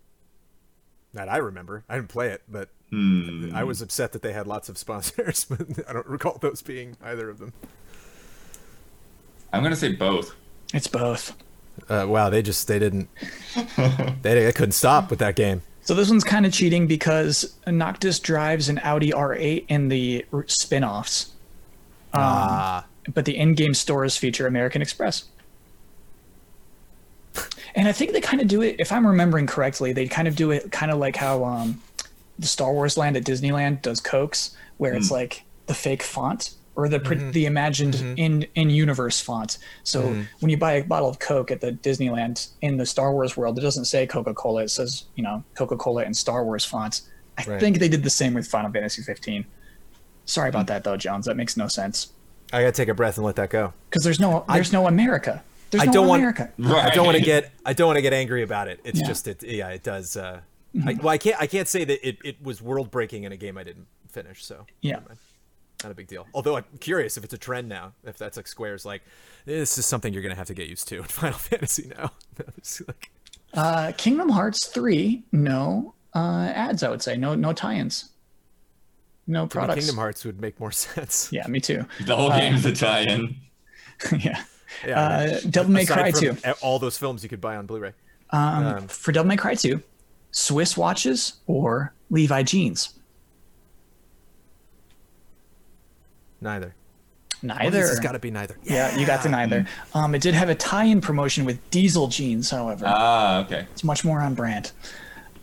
That I remember. I didn't play it, but Hmm. I was upset that they had lots of sponsors, <laughs> but I don't recall those being either of them. I'm gonna say both. It's both. Uh, wow, they just they didn't <laughs> they, they couldn't stop with that game. So this one's kind of cheating because Noctis drives an Audi R8 in the r- spin-offs, Ah, but the in-game stores feature American Express. And I think they kind of do it, if I'm remembering correctly, they kind of do it kind of like how um, the Star Wars land at Disneyland does Cokes, where it's like the fake font or the pre- mm-hmm. the imagined mm-hmm. in in universe font. So mm-hmm. when you buy a bottle of Coke at the Disneyland in the Star Wars world, it doesn't say Coca Cola. It says you know Coca Cola in Star Wars fonts. I Right. think they did the same with Final Fantasy 15. Sorry about that though, Jones. That makes no sense I gotta take a breath and let that go. because there's no there's no America. There's I no don't want- America. I don't want to get I don't want to get angry about it. It's Yeah. just it yeah it does. Uh, I, well, I can't I can't say that it, it was world breaking in a game I didn't finish. So Yeah. never mind. Not a big deal. Although I'm curious if it's a trend now. If that's like Square's like this is something you're gonna have to get used to in <laughs> Final Fantasy now. <laughs> It's like, Uh, Kingdom Hearts 3, no uh, ads. I would say no no tie-ins, no I mean, products. Kingdom Hearts would make more <laughs> sense. Yeah, me too. The whole game's a tie-in. yeah. Yeah, Uh, Devil May Cry 2. All those films you could buy on Blu-ray. Um, for Devil May Cry 2, Swiss watches or Levi jeans? Neither. Neither. This has got to be neither. yeah, you got to neither. Um, it did have a tie-in promotion with Diesel jeans, however. Ah, okay. it's much more on brand.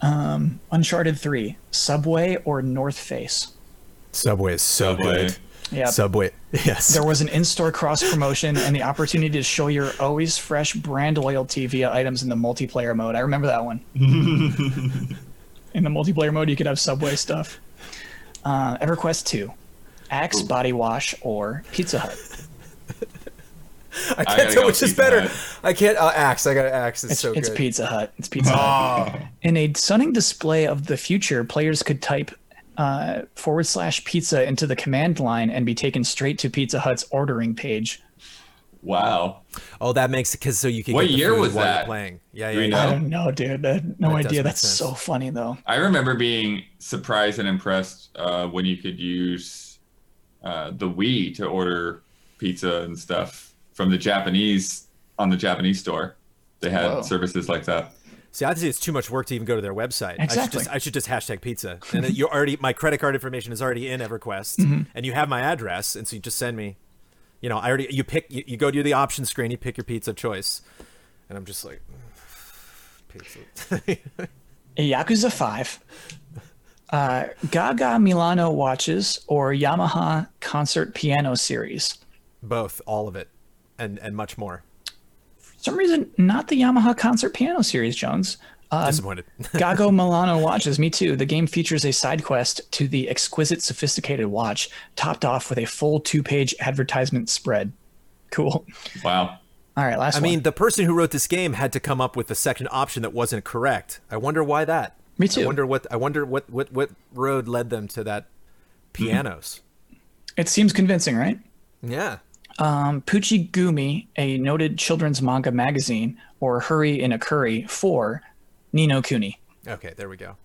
Um, Uncharted 3, Subway or North Face? Subway is so Subway. good. Yeah. Subway. <laughs> Yes. There was an in-store cross promotion and the opportunity to show your always fresh brand loyalty via items in the multiplayer mode. I remember that one. <laughs> in the multiplayer mode, you could have Subway stuff. Uh, EverQuest 2, Axe body wash or Pizza Hut. <laughs> I I can't gotta tell which is better. Hut. I can't. Uh, axe. I got to axe. It's, It's, so it's good. Pizza Hut. It's Pizza Hut. Oh, In a stunning display of the future, players could type uh, forward slash pizza into the command line and be taken straight to Pizza Hut's ordering page. wow. Oh, that makes it because so you can. What get the year food was while you're that? Playing. Yeah, Do yeah. we yeah. I don't know, dude. I no That idea. That's sense. so funny, though. I remember being surprised and impressed uh, when you could use uh, the Wii to order pizza and stuff from the Japanese on the Japanese store. They had Whoa. services like that. See, I'd say it's too much work to even go to their website. I should Exactly. just, I should just hashtag pizza, and you already my credit card information is already in EverQuest, Mm-hmm. and you have my address, and so you just send me. You know, I already you pick you, you go to the option screen, you pick your pizza of choice, and I'm just like, <sighs> pizza. <laughs> Yakuza 5, uh, Gaga Milano watches, or Yamaha concert piano series. Both, all of it, and and much more. For some reason, not the Yamaha concert piano series, Jones. Uh, Disappointed. <laughs> Gaga Milano watches, me too. The game features a side quest to the exquisite, sophisticated watch, topped off with a full two page advertisement spread. Cool. Wow. All right, last I one. mean, the person who wrote this game had to come up with a second option that wasn't correct. I wonder why that. Me too. I wonder what I wonder what what what road led them to that pianos. it seems convincing, right? Yeah. Um, Pucchigumi, a noted children's manga magazine, or Hurry in a Curry for Ni no Kuni. Okay, there we go.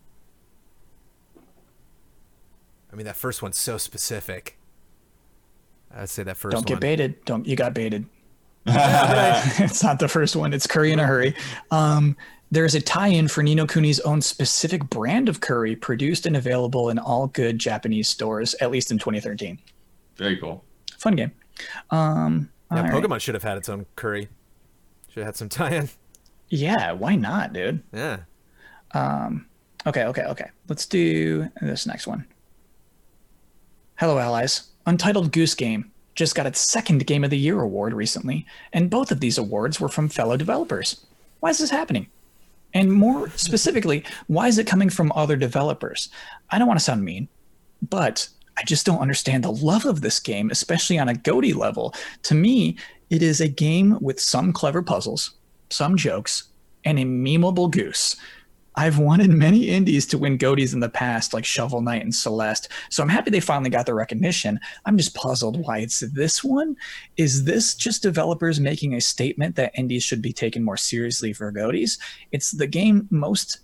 I mean, that first one's so specific. I'd say that 1st Don't one. get baited. Don't you got baited? <laughs> <laughs> it's not the first one. It's Curry in a Hurry. Um, there is a tie-in for Ni no Kuni's own specific brand of curry, produced and available in all good Japanese stores, at least in 2013. Very cool. Fun game. Um, Yeah, all right. Pokemon should have had its own curry. Should have had some tie-in. Yeah, why not, dude? Yeah. Okay, okay, okay. Let's do this next one. Hello, allies. Untitled Goose Game just got its second Game of the Year award recently, and both of these awards were from fellow developers. Why is this happening? And more specifically, why is it coming from other developers? I don't want to sound mean, but I just don't understand the love of this game, especially on a GOTY level. To me, it is a game with some clever puzzles, some jokes, and a memeable goose. I've wanted many indies to win GOTYs in the past, like Shovel Knight and Celeste. So I'm happy they finally got the recognition. I'm just puzzled why it's this one. Is this just developers making a statement that indies should be taken more seriously for GOTYs? It's the game most.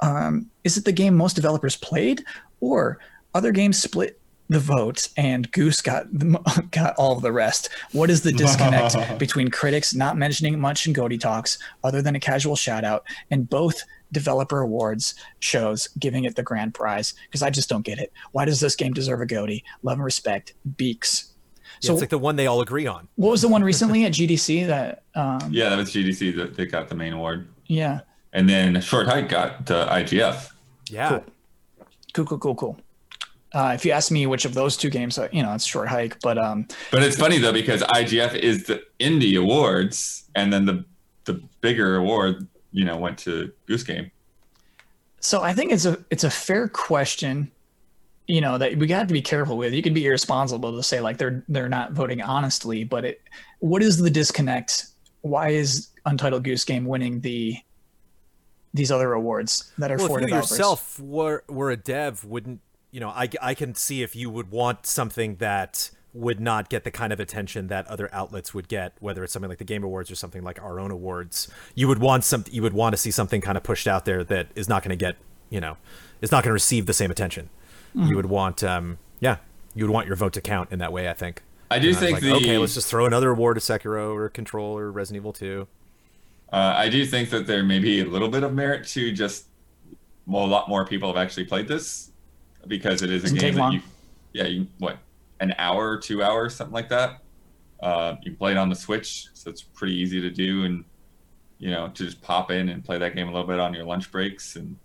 Um, is it the game most developers played, or other games split the vote and Goose got <laughs> got all of the rest. What is the disconnect <laughs> between critics not mentioning much in GOTY talks other than a casual shout out and both developer awards shows giving it the grand prize? Because I just don't get it. Why does this game deserve a GOTY? Love and respect, Beaks. So yeah, it's like the one they all agree on. What was the one recently at GDC that? Um, yeah, that was GDC that they got the main award. Yeah. And then Short Hike got the IGF. Yeah. Cool. Cool. Cool. Cool. Cool. Uh, if you ask me which of those two games, uh, you know, it's short hike. But um, but it's funny though because IGF is the indie awards, and then the the bigger award, you know, went to Goose Game. So I think it's a it's a fair question, you know, that we got to be careful with. You could be irresponsible to say like they're they're not voting honestly, but it what is the disconnect? Why is Untitled Goose Game winning the these other awards that are well, for if you developers? yourself were were a dev, wouldn't you know, I, I can see if you would want something that would not get the kind of attention that other outlets would get, whether it's something like the Game Awards or something like our own awards. You would want some, you would want to see something kind of pushed out there that is not going to get, you know, is not going to receive the same attention. Mm-hmm. You would want, um, yeah, you would want your vote to count in that way. I think. I do think like, the okay, let's just throw another award to Sekiro or Control or Resident Evil Two. Uh, I do think that there may be a little bit of merit to just well, a lot more people have actually played this because it is Doesn't a game take that long. you, yeah, you what, an hour, two hours, something like that. Uh, you play it on the Switch, so it's pretty easy to do, and you know to just pop in and play that game a little bit on your lunch breaks, and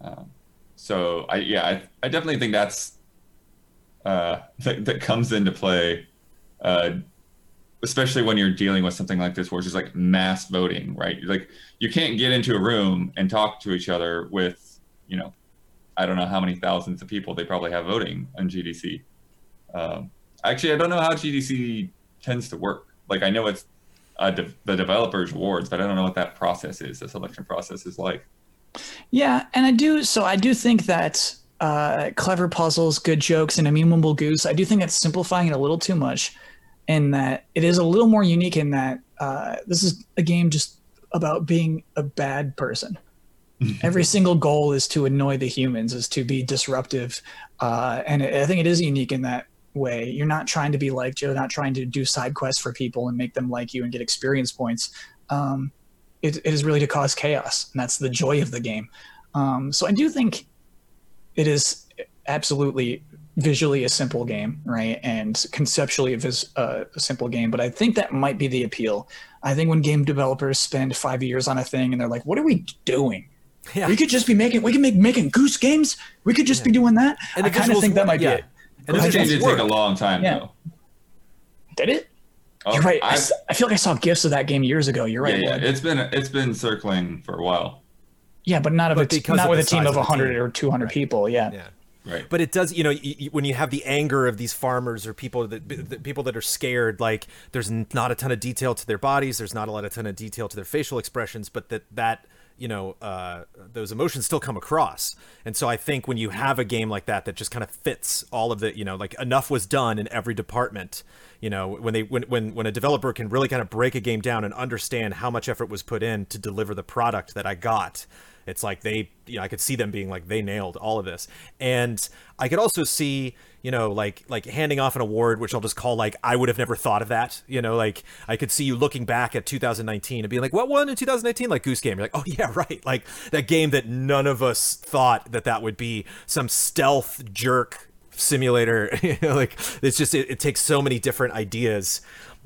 um, so I yeah I, I definitely think that's uh, <laughs> that, that comes into play, uh, especially when you're dealing with something like this, where it's just like mass voting, right? Like you can't get into a room and talk to each other with you know I don't know how many thousands of people they probably have voting on GDC. Um, actually, I don't know how GDC tends to work. Like, I know it's uh, de- the developers' awards, but I don't know what that process is. The selection process is like. Yeah, and I do. So I do think that uh, clever puzzles, good jokes, and a memeable goose. I do think it's simplifying it a little too much, in that it is a little more unique in that uh, this is a game just about being a bad person. <laughs> Every single goal is to annoy the humans, is to be disruptive, uh, and I think it is unique in that way. You're not trying to be like Joe, not trying to do side quests for people and make them like you and get experience points. Um, it, it is really to cause chaos, and that's the joy of the game. Um, so I do think it is absolutely visually a simple game, right, and conceptually a, vis- uh, a simple game. But I think that might be the appeal. I think when game developers spend five years on a thing and they're like, "What are we doing?" Yeah. We could just be making we can make making goose games. We could just be doing that. And I kind of think that might yeah. be it. And the I it did work. take a long time Yeah. though. Did it? Oh, You're right. I, I've- s- I feel like I saw gifs of that game years ago. You're right. yeah, Lloyd. it's been it's been circling for a while. Yeah, but not of But a t- because not of with a team of of 100 team. or 200 people. Yeah. Yeah. Right. But it does, you know, y- y- when you have the anger of these farmers or people that the people that are scared, like there's not a ton of detail to their bodies, there's not a lot of ton of detail to their facial expressions, but that that you know uh, those emotions still come across. And so I think when you have a game like that that just kind of fits all of the, you know, like enough was done in every department. You know, when they when when when a developer can really kind of break a game down and understand how much effort was put in to deliver the product that I got it's like they you know i could see them being like they nailed all of this and i could also see you know like like handing off an award which i'll just call like i would have never thought of that. You know like i could see you looking back at 2019 and being like what won in 2019 like goose game. You're like oh <laughs> yeah right. Like that game that none of us thought that that would be some stealth jerk simulator. <laughs> You know, like it's just it, it takes so many different ideas.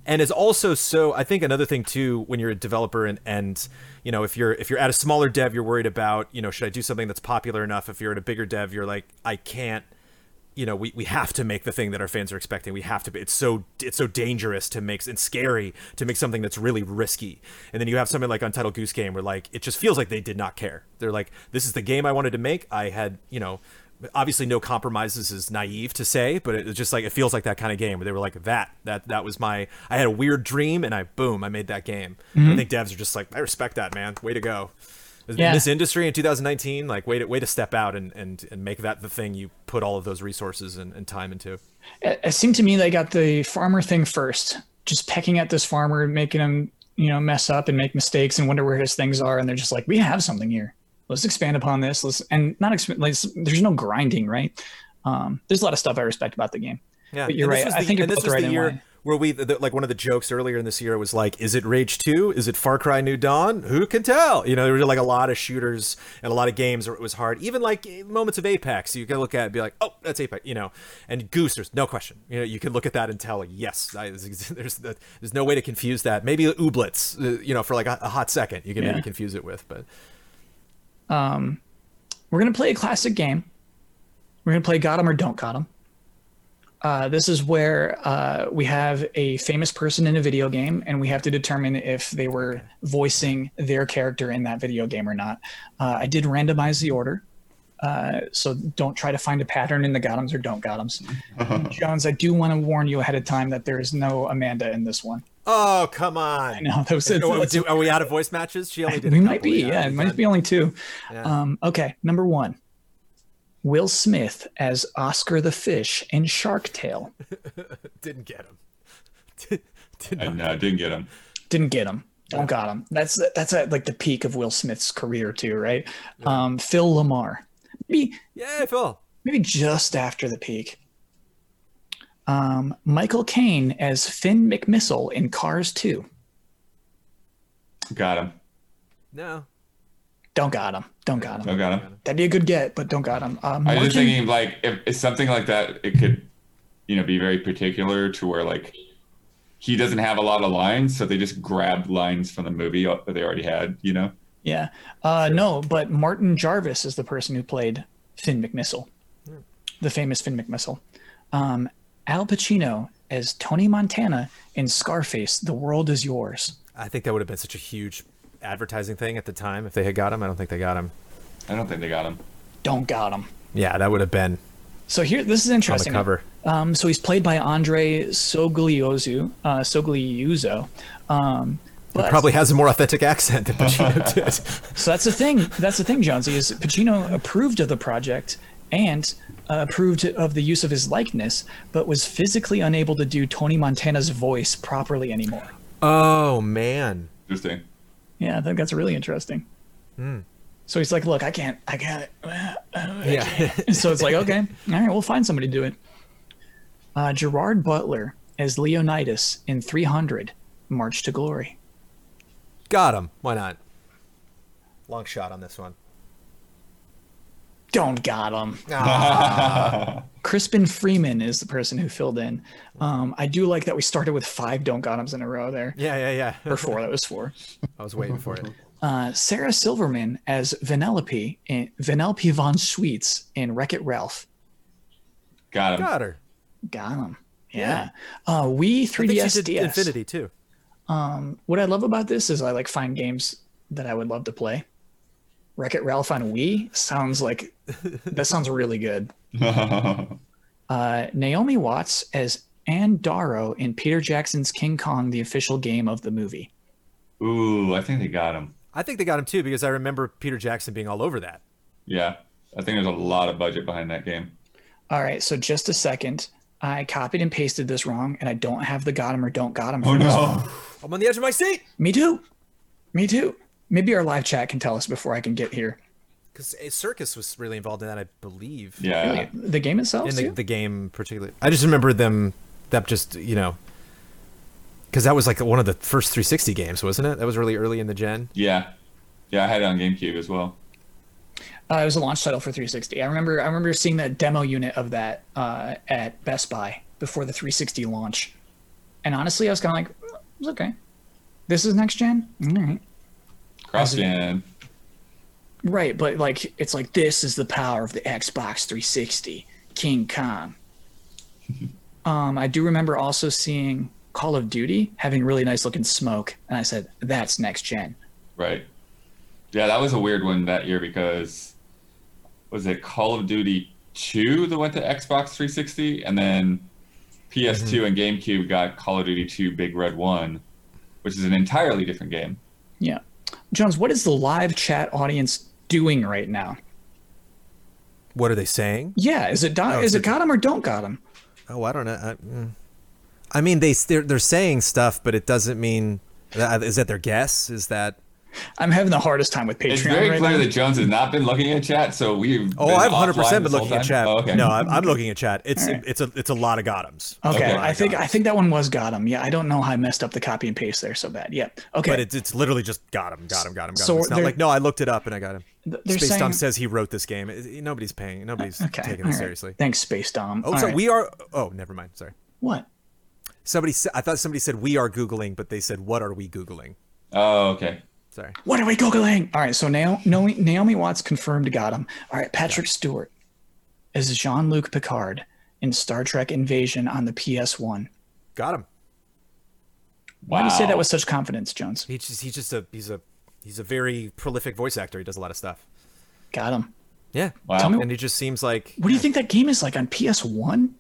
And it's also so i think another thing too when you're a developer and and you know if you're if you're at a smaller dev you're worried about you know should i do something that's popular enough? If you're at a bigger dev you're like i can't you know we, we have to make the thing that our fans are expecting. We have to be it's so it's so dangerous to make and scary to make something that's really risky. And then you have something like untitled goose game where like it just feels like they did not care. They're like this is the game i wanted to make. I had you know obviously no compromises is naive to say but it's just like it feels like that kind of game where they were like that that that was my i had a weird dream and i boom i made that game. And i mm-hmm. think devs are just like i respect that man. Way to go Yeah. In this industry in 2019, like way to way to step out and and, and make that the thing you put all of those resources and, and time into. It, it seemed to me they got the farmer thing first, just pecking at this farmer, making him, you know, mess up and make mistakes and wonder where his things are. And they're just like, we have something here. Let's expand upon this. Let's and not expand. Like, there's no grinding, right? Um, there's a lot of stuff I respect about the game. Yeah, But you're and right. was I the- think you're this both was right the in year line. Where we the, like one of the jokes earlier in this year was like, "Is it Rage Two? Is it Far Cry New Dawn? Who can tell?" You know, there were like a lot of shooters and a lot of games where it was hard. Even like moments of Apex, you can look at it and be like, "Oh, that's Apex," you know. And Goose, there's no question. You know, you can look at that and tell, like, yes, I, <laughs> there's there's no way to confuse that. Maybe Ooblets, uh, you know, for like a, a hot second, you can Yeah. maybe confuse it with, but Um, We're gonna play a classic game. We're gonna play Got 'em or Don't Got 'em. Uh, this is where uh, we have a famous person in a video game, and we have to determine if they were voicing their character in that video game or not. Uh, I did randomize the order, uh, so don't try to find a pattern in the Gotham's or Don't Gotham's. <laughs> Jones, I do want to warn you ahead of time that there is no Amanda in this one. oh come on. No, that was, Oh, do- are we out of voice matches? She only did. a we might be, yeah, it might be only two. Um, okay, number one. Will Smith as Oscar the Fish in Shark Tale. <laughs> Didn't get him. <laughs> Did not. And uh, didn't get him. Didn't get him. Don't got him. That's that's at like the peak of Will Smith's career too, right? Um, Phil LaMarr, maybe Yeah, Phil. maybe just after the peak. Um, Michael Caine as Finn McMissile in Cars 2. Got him. No. Don't got him. Don't got him. Don't got him. That'd be a good get, but don't got him. Uh, I was just thinking, like, if it's something like that, it could, you know, be very particular to where, like, he doesn't have a lot of lines, so they just grabbed lines from the movie that they already had, you know? Yeah. Uh, No, but Martin Jarvis is the person who played Finn McMissile, the famous Finn McMissile. Um, Al Pacino as Tony Montana in Scarface, The World Is Yours. I think that would have been such a huge advertising thing at the time if they had got him. I don't think they got him. I don't think they got him. Don't got him. Yeah, that would have been So here, this is on the interesting. cover. Um, so he's played by Andre Sogliozu, uh, Sogliuzzo. Um, but, Probably has a more authentic accent than Pacino <laughs> did. So that's the thing. That's the thing, Jonesy. Is Pacino approved of the project and uh, approved of the use of his likeness, but was physically unable to do Tony Montana's voice properly anymore. Oh man. Interesting. Yeah, I think that's really interesting. So he's like, "Look, I can't. I got it." Yeah. <laughs> so it's like, okay, all right, we'll find somebody to do it. Uh, Gerard Butler as Leonidas in 300, March to Glory. got him. Why not? Long shot on this one. Don't got him. Ah. <laughs> <laughs> Crispin Freeman is the person who filled in. Um, I do like that we started with five don't got 'ems in a row there. Yeah, yeah, yeah. Or four, that was four. <laughs> I was waiting for it. Uh, Sarah Silverman as Vanellope, in, Vanellope von Sweets in Wreck It Ralph. Got him. Got her. Got him. Yeah. Uh, we I think 3DS she did DS. Infinity too. What I love about this is I like find games that I would love to play. Wreck It Ralph on Wii sounds like that sounds really good. <laughs> Uh, Naomi Watts as Anne Darrow in Peter Jackson's King Kong, the official game of the movie. Ooh, I think they got him. I think they got him too because I remember Peter Jackson being all over that. Yeah. I think there's a lot of budget behind that game. All right, so just a second. I copied and pasted this wrong, and I don't have the got him or don't got him. Oh, no. I'm on the edge of my seat Me too. Me too. Maybe our live chat can tell us before I can get here. Because Circus was really involved in that, I believe. Yeah. Really? The game itself? in the, too? the game particularly. I just remember them that just you know because that was like one of the first 360 games, wasn't it? That was really early in the gen. Yeah. Yeah, I had it on GameCube as well. Uh, it was a launch title for 360. I remember. I remember seeing that demo unit of that uh, at Best Buy before the 360 launch, and honestly, I was kind of like, "Mm, "It's okay. This is next gen, all right." Cross gen. Right, but like it's like this is the power of the Xbox 360, King Kong. <laughs> um, I do remember also seeing Call of Duty having really nice looking smoke, and I said, "That's next gen." Right. Yeah, that was a weird one that year because was it Call of Duty 2 that went to Xbox 360 and then PS2 and GameCube got Call of Duty 2 Big Red 1, which is an entirely different game. Yeah. Jones, what is the live chat audience doing right now? What are they saying? Yeah, is it do- Oh, is it got him or don't got him? Oh, I don't know. I, mm. I mean, they they're, they're saying stuff, but it doesn't mean. That, is that their guess? Is that? I'm having the hardest time with Patreon It's very right clear now. that Jones has not been looking at chat, so we've. Oh, I've 100 percent been looking at chat. Oh, okay. No, I'm, I'm looking at chat. <laughs> It's All right. it's a it's a lot of Gothams. Okay, Okay. I think I think that one was got him. Yeah, I don't know how I messed up the copy and paste there so bad. Yeah. Okay. But it's it's literally just got him, got him, got him, got So him. It's not like no, I looked it up and I got him. Th- they're Space saying- Dom says he wrote this game. Nobody's paying. Nobody's okay. taking all it right. seriously. Thanks, Space Dom. Oh, All so right. we are. Oh, never mind. Sorry. what? Somebody said. I thought somebody said we are googling, but they said what are we googling? Oh, okay. Sorry. What are we googling? All right, so Naomi, Naomi, Naomi Watts confirmed got him. All right, Patrick Stewart is Jean Luc Picard in Star Trek Invasion on the PS1. Got him. Wow. Why do you say that with such confidence, Jones? He's just he's just a he's a he's a very prolific voice actor. He does a lot of stuff. Got him. Yeah. Wow. Me- And he just seems like What do you think that game is like on PS1?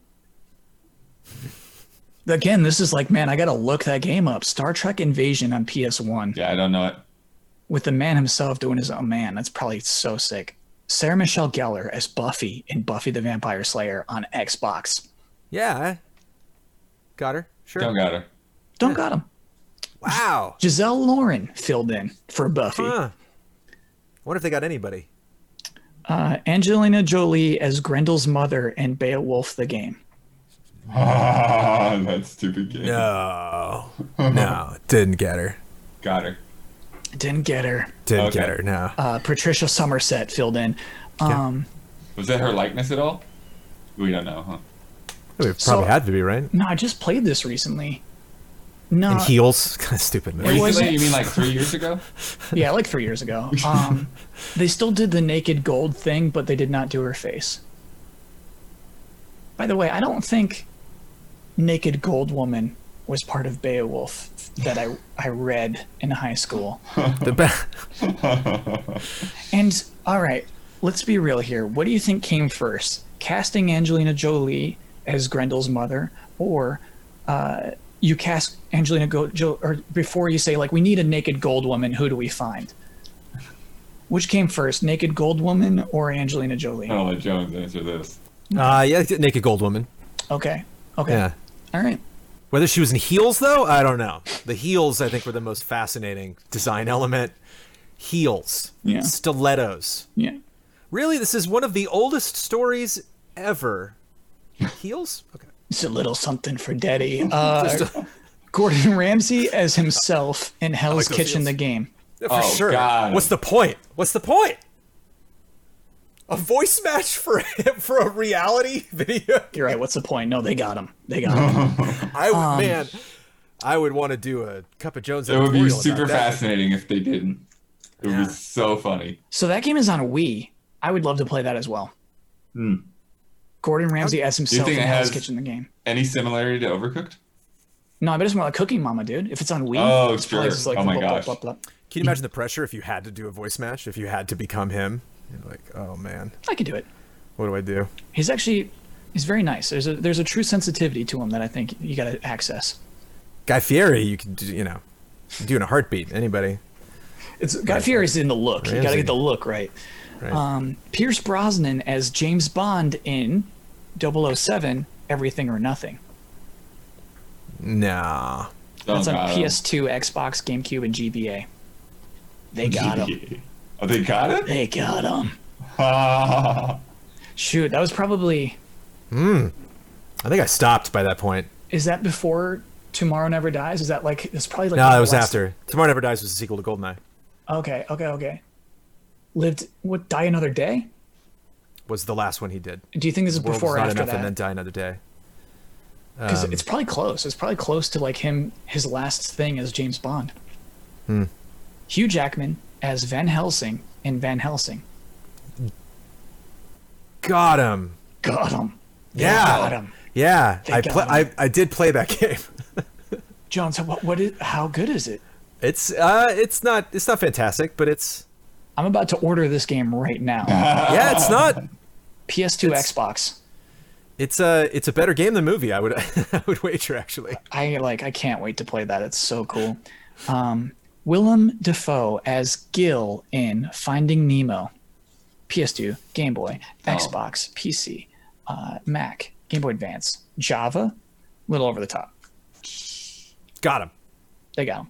Again, this is like, man, I gotta look that game up. Star Trek Invasion on PS1 Yeah, I don't know it. with the man himself doing his own man. That's probably so sick. Sarah Michelle Gellar as Buffy in Buffy the Vampire Slayer on Xbox. yeah. Got her. Sure. Don't got her. Don't got him. Wow. Giselle Loren filled in for Buffy. Huh. Wonder if they got anybody. Uh, Angelina Jolie as Grendel's mother in Beowulf the game. Ah, <laughs> that stupid game. No. no. Didn't get her. Got her. Didn't get her. Didn't Okay. get her. No. Uh, Patricia Somerset filled in. Um, Was that her likeness at all? We don't know, huh? it probably so- had to be right. No, I just played this recently. No, In heels. Kind of stupid movie. was Recently? it? You mean like three years ago? <laughs> yeah, like three years ago. <laughs> Um, they still did the naked gold thing, but they did not do her face. By the way, I don't think Naked Gold Woman was part of Beowulf that I I read in high school. The ba- <laughs> And all right, let's be real here. What do you think came first? Casting Angelina Jolie as Grendel's mother, or uh, you cast Angelina Go- jo- or before you say like we need a naked gold woman, who do we find? Which came first, naked gold woman or Angelina Jolie? I'll let Jones answer this. uh, yeah, naked gold woman. Okay, okay, Yeah. all right. Whether she was in heels though, I don't know. The heels I think were the most fascinating design element. Heels. Yeah. Stilettos. Yeah, Really, this is one of the oldest stories ever. Heels? Okay. It's a little something for Daddy. <laughs> Uh, Gordon Ramsay as himself in Hell's those Kitchen, heels. the game. Yeah, for Oh, sure. God. What's the point? What's the point? A voice match for for a reality <laughs> video? You're right. What's the point? No, they got him. They got him. <laughs> I would, Um, man, I would want to do a Cup of Jones. It would be super fascinating if they didn't. It would Yeah. be so funny. So that game is on a Wii. I would love to play that as well. Hmm. Gordon Ramsay as himself think in it Hell's Kitchen, the game. Any similarity to Overcooked? No, I bet it's more like Cooking Mama, dude. If it's on Wii, Oh, it's probably sure. just like Oh my blah, blah, gosh. blah, blah. Can you imagine the pressure if you had to do a voice match? If you had to become him? You're like, oh man, I could do it. what do I do? He's actually he's very nice. There's a there's a true sensitivity to him that I think you got to access. Guy Fieri, you can do, you know, do in a heartbeat. Anybody? It's Guy Fieri's in the look. You got to get the look right. Right. Um, Pierce Brosnan as James Bond in 007 Everything or Nothing. nah. That's on. PS2, Xbox, GameCube, and GBA. They got him. Oh, they got it? They got him. Ah. <laughs> Shoot, that was probably Hmm. I think I stopped by that point. is that before Tomorrow Never Dies? Is that like it's probably like No, the that was last- after. Tomorrow Never Dies was a sequel to Goldeneye. Okay, okay, okay. Lived what Die Another Day? Was the last one he did. Do you think this is World before or after enough, and then? Die Another Day. Because Um, it's probably close. It's probably close to like him his last thing as James Bond. Hmm. Hugh Jackman as Van Helsing in Van Helsing. Got him. Got him. Yeah. Got him. Yeah, They I, got pla- him. I I did play that <laughs> game. Jones, what what is how good is it? It's uh, it's not it's not fantastic, but it's I'm about to order this game right now. <laughs> yeah, it's not. PS2, Xbox. It's a it's a better game than movie. I would <laughs> I would wager actually. I like I can't wait to play that. It's so cool. Um, Willem Dafoe as Gil in Finding Nemo. PS2, Game Boy, Xbox, PC, uh, Mac, Game Boy Advance, Java, little over the top. Got him. They got him.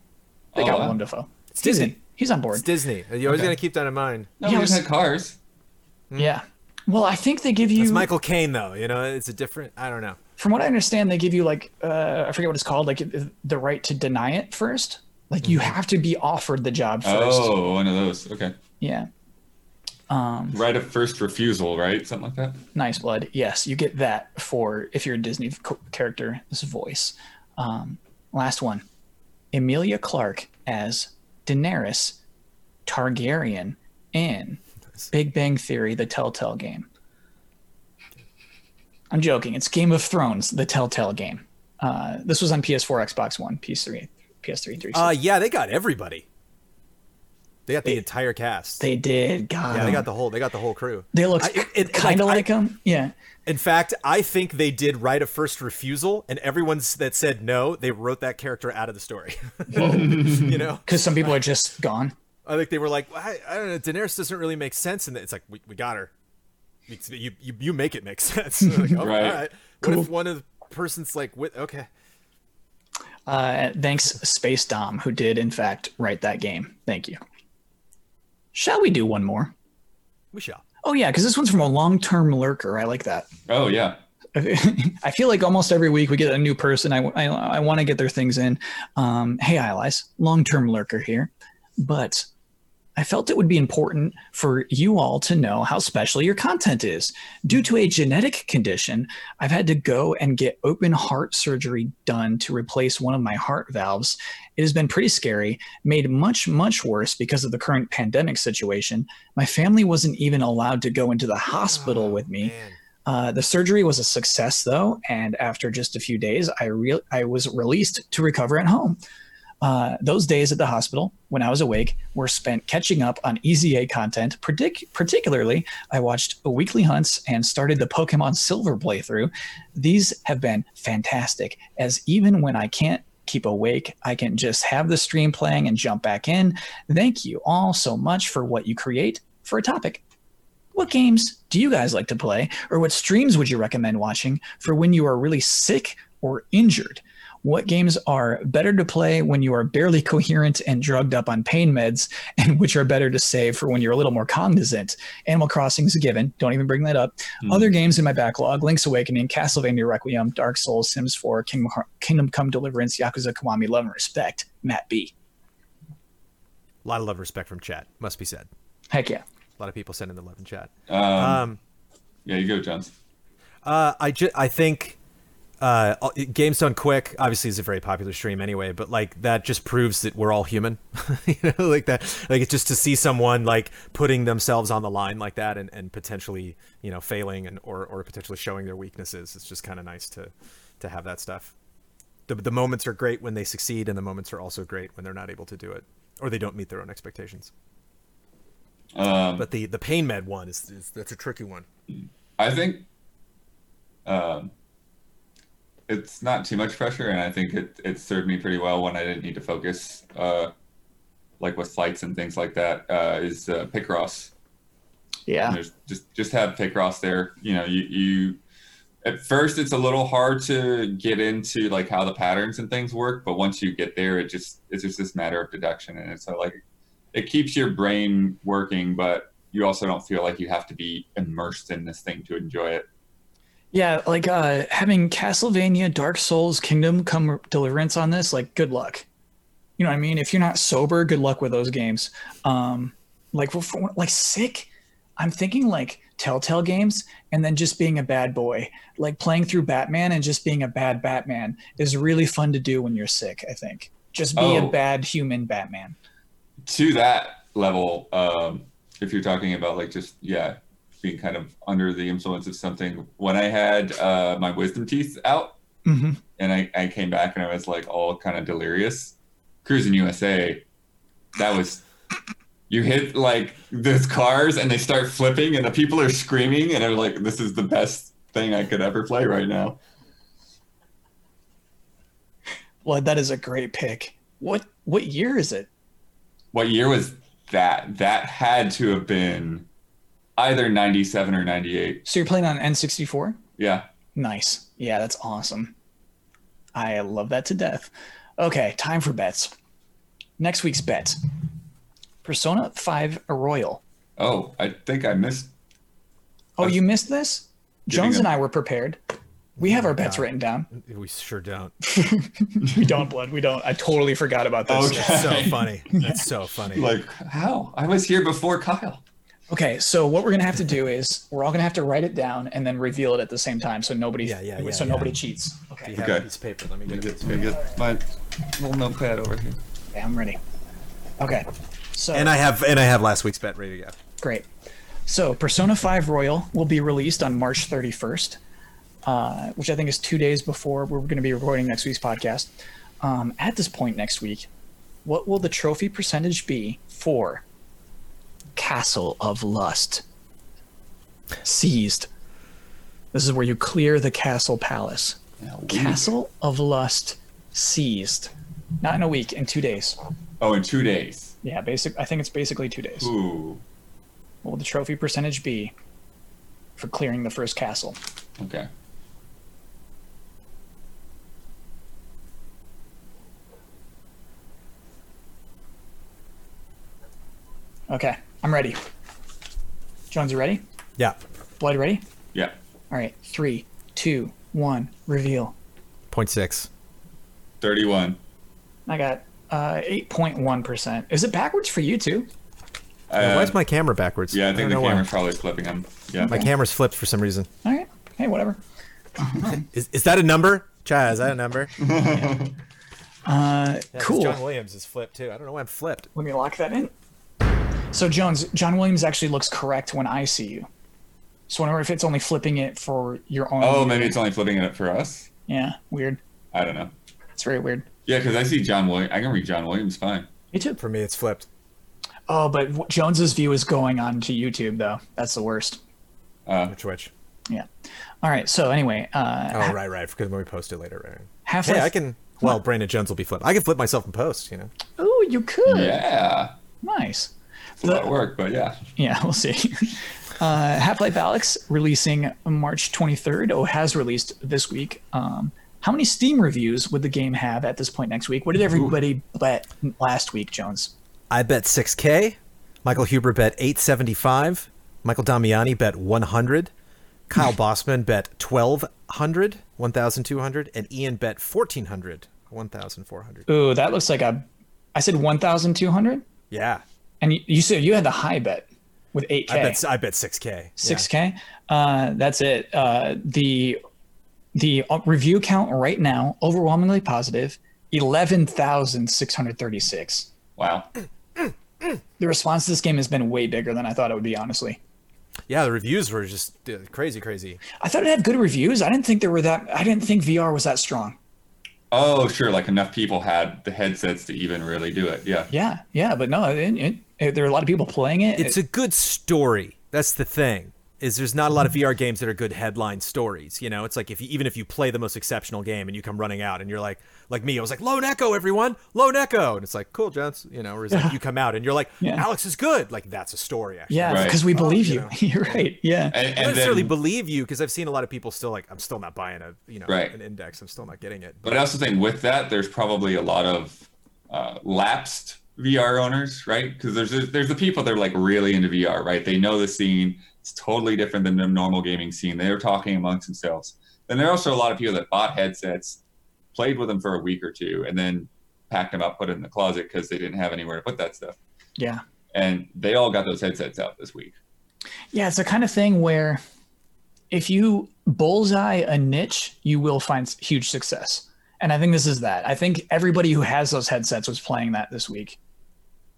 They Oh, got wow. Willem Dafoe. It's Disney. In. He's on board. It's Disney. You always Okay. got to keep that in mind. No, Yeah, we just had cars. Yeah. Well, I think they give you. It's Michael Caine, though. You know, it's a different. I don't know. From what I understand, they give you like uh, I forget what it's called, like the right to deny it first. Like you have to be offered the job first. Oh, one of those. Okay. Yeah. Um, Right of first refusal, right? Something like that. nice blood. Yes, you get that for if you're a Disney co- character. This voice. Um, last one. Emilia Clarke as Daenerys Targaryen in Big Bang Theory: The Telltale Game. I'm joking. It's Game of Thrones: The Telltale Game. Uh, this was on PS4, Xbox One, PS3, PS3, 360. Uh, yeah, they got everybody. They got the entire cast. they did. God, yeah, they got the whole. They got the whole crew. They look I- it- it- kind of like, I- like them. Yeah. In fact, I think they did write a first refusal, and everyone that said no, they wrote that character out of the story. <laughs> you know, Because some people are just gone. I think they were like, I, I don't know, Daenerys doesn't really make sense, and it's like we, we got her. You, you you make it make <laughs> sense. like, oh, Right. All right. What if one of the person's like, with okay, Uh, thanks, Space Dom, who did in fact write that game. Thank you. Shall we do one more? we shall. Oh yeah, because this one's from a long-term lurker. I like that. Oh yeah. <laughs> I feel like almost every week we get a new person. I, I, I want to get their things in. Um, hey, Allies, long term lurker here. But I felt it would be important for you all to know how special your content is. Due to a genetic condition, I've had to go and get open heart surgery done to replace one of my heart valves. It has been pretty scary, made much, much worse because of the current pandemic situation. My family wasn't even allowed to go into the hospital with me. Uh, the surgery was a success, though, and after just a few days, I re- I was released to recover at home. Uh, those days at the hospital, when I was awake, were spent catching up on EZA content. Partic- particularly, I watched Weekly Hunts and started the Pokemon Silver playthrough. These have been fantastic, as even when I can't keep awake, I can just have the stream playing and jump back in. Thank you all so much for what you create for a topic. What games do you guys like to play, or what streams would you recommend watching for when you are really sick or injured? What games are better to play when you are barely coherent and drugged up on pain meds, and which are better to save for when you're a little more cognizant? Animal Crossing is a given. Don't even bring that up. Other games in my backlog Link's Awakening, Castlevania Requiem, Dark Souls, Sims 4, Kingdom, Kingdom Come Deliverance, Yakuza Kiwami, Love and Respect. Matt B. A lot of love and respect from chat, must be said. Heck yeah. A lot of people sending the love in chat. Um, Um, yeah, you go, Jones. Uh, I ju- I think uh, Games Done Quick obviously is a very popular stream anyway, but like that just proves that we're all human. <laughs> you know, like that, like it's just to see someone like putting themselves on the line like that and, and potentially you know failing and or or potentially showing their weaknesses. It's just kind of nice to to have that stuff. The the moments are great when they succeed, and the moments are also great when they're not able to do it or they don't meet their own expectations. Um, But the the pain med one is, is that's a tricky one. I think um, it's not too much pressure, and I think it, it served me pretty well when I didn't need to focus, uh, like with flights and things like that. Uh, is uh, Picross. Yeah. There's just just have Picross there. You know, you you at first it's a little hard to get into like how the patterns and things work, but once you get there, it just it's just this matter of deduction, and it's uh, like it keeps your brain working, but you also don't feel like you have to be immersed in this thing to enjoy it. Yeah, like uh having Castlevania, Dark Souls, Kingdom Come Deliverance on this, like good luck. You know what I mean? If you're not sober, good luck with those games. Um like for, like sick, I'm thinking like Telltale games and then just being a bad boy. Like playing through Batman and just being a bad Batman is really fun to do when you're sick, I think. Just be a Oh. bad human Batman. to that level, um, if you're talking about like just yeah, being kind of under the influence of something. When I had uh, my wisdom teeth out, Mhm. and I, I came back and I was like all kind of delirious, Cruis'n USA, that was. You hit like those cars and they start flipping and the people are screaming and I'm like, this is the best thing I could ever play right now. Well, that is a great pick. What what year is it? What year was that? That had to have been either 97 or 98. So you're playing on N64? Yeah. Nice. Yeah, that's awesome. I love that to death. Okay, time for bets. Next week's bet Persona 5 Royal. Oh, I think I missed. Oh, you missed this? Jones and I were prepared. We oh have our bets written down. We sure don't. <laughs> We don't, Blood. We don't. I totally forgot about this. Okay. So funny. That's so funny. Like, how? I was here before Kyle. Okay, so what we're gonna have to do is we're all gonna have to write it down and then reveal it at the same time, so nobody, Yeah, yeah, yeah, so yeah. nobody cheats. Okay, you have Okay. a piece of paper? Let me get it. get, let me get my little notepad over here. okay, I'm ready. Okay, so And I have and I have last week's bet ready to go. Great. So, Persona 5 Royal will be released on March 31st, uh, which I think is two days before we're going to be recording next week's podcast. Um, at this point next week, what will the trophy percentage be for Castle of Lust? Seized. This is where you clear the castle palace. Castle of Lust seized. Not in a week, in two days. Oh, in two days. Yeah, basic. I think it's basically two days. Ooh. What will the trophy percentage be for clearing the first castle? Okay. Okay, I'm ready. Jones, you ready? Yeah. Blood ready? Yeah. All right, three, two, one, reveal. Point six. 31. I got uh, 8.1%. Is it backwards for you too? Uh, Why is my camera backwards? yeah, I don't think the know why. camera's probably flipping him. Yeah. My camera's flipped for some reason. All right. Hey, whatever. <laughs> Is, is that a number? Chad, is that a number? <laughs> Uh, cool. John Williams is flipped too. I don't know why I'm flipped. Let me lock that in. So, Jones, John Williams actually looks correct when I see you. So, I wonder if it's only flipping it for your own. oh, maybe it's only flipping it for us. Yeah, weird. I don't know. It's very weird. Yeah, because I see John Williams. I can read John Williams fine. Me too. For me, it's flipped. Oh, but Jones's view is going on to YouTube though. That's the worst. Uh, Which which? Yeah. All right. So anyway, uh, Oh, right, right. Because when we post it later, right? Half Hey, I can. Well, Brandon Jones will be flipped. I can flip myself in post. You know. Oh, you could. yeah. Nice. It's a lot of work, but yeah. Yeah, we'll see. <laughs> Uh, Half-Life: Alyx releasing March 23rd. Oh, has released this week. Um, how many Steam reviews would the game have at this point next week? What did everybody bet last week, Jones? I bet 6K. Michael Huber bet 875. Michael Damiani bet 100. Kyle <laughs> Bosman bet 1200, 1200, and Ian bet 1400, 1400. Ooh, that looks like a. I said 1,200, Yeah. And you, you said you had the high bet with 8K. I bet I bet 6K. Six K. Uh, that's it. Uh, the the uh, review count right now overwhelmingly positive, eleven thousand six hundred thirty six. Wow. The response to this game has been way bigger than I thought it would be. Honestly, Yeah, the reviews were just uh, crazy, crazy. I thought it had good reviews. I didn't think there were that. I didn't think VR was that strong. Oh, sure. Like enough people had the headsets to even really do it. Yeah. Yeah, yeah, but no, it, it, it- there are a lot of people playing it. It's a good story. That's the thing. Is there's not a lot of VR games that are good headline stories. You know, it's like if you, even if you play the most exceptional game and you come running out and you're like, like me, I was like, Lone Echo, everyone, Lone Echo, and it's like, cool, Jones. You know, or it's like you come out and you're like, Yeah. Alyx is good. Like that's a story. Actually, yeah, Right. because we believe you you. know. <laughs> You're right. Yeah. And, I and don't necessarily then, believe you because I've seen a lot of people still like, I'm still not buying a you know Right. an index. I'm still not getting it. but I also think with that, there's probably a lot of uh, lapsed VR owners, right? Because there's there's the people that are like really into VR, right? They know the scene. It's totally different than the normal gaming scene. They're talking amongst themselves. Then there are also a lot of people that bought headsets, played with them for a week or two, and then packed them up, put it in the closet because they didn't have anywhere to put that stuff. Yeah. And they all got those headsets out this week. Yeah, it's the kind of thing where if you bullseye a niche, you will find huge success. And I think this is that. I think everybody who has those headsets was playing that this week.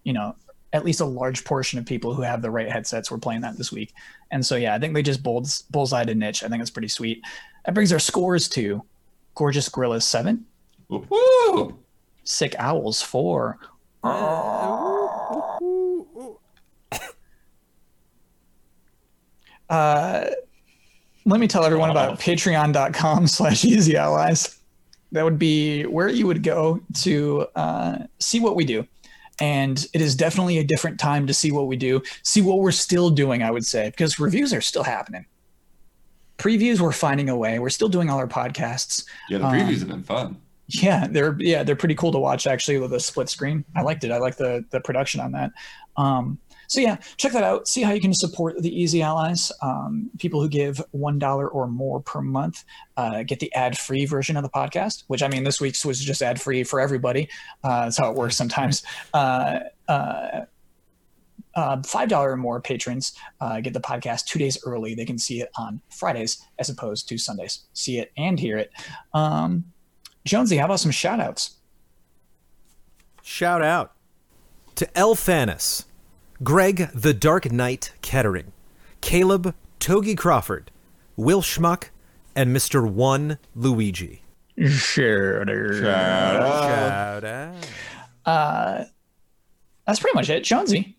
You know, at least a large portion of people who have the right headsets were playing that this week. And so, yeah, I think they just bulls, bullseyed a niche. I think it's pretty sweet. That brings our scores to Gorgeous Gorillas 7, Woo! Sick Owls 4, <coughs> Uh, let me tell everyone about patreon.com <laughs> slash easy allies that would be where you would go to uh, see what we do and it is definitely a different time to see what we do, see what we're still doing. I would say because reviews are still happening. Previews, we're finding a way. We're still doing all our podcasts. Yeah, the previews um, have been fun. Yeah, they're yeah they're pretty cool to watch actually with a split screen. I liked it. I like the the production on that. Um, so yeah, check that out. See how you can support the Easy Allies. Um, people who give one dollar or more per month uh, get the ad-free version of the podcast. Which I mean, this week's was just ad-free for everybody. Uh, that's how it works sometimes. Uh, uh, uh five dollar or more patrons uh, get the podcast two days early. They can see it on Fridays as opposed to Sundays. See it and hear it. Um, Jonesy, how about some shout outs? Shout out to El Thanis, Greg the Dark Knight Kettering, Caleb Togi Crawford, Will Schmuck, and Mr. One Luigi. Shout out. Shout out. Uh, that's pretty much it. Jonesy,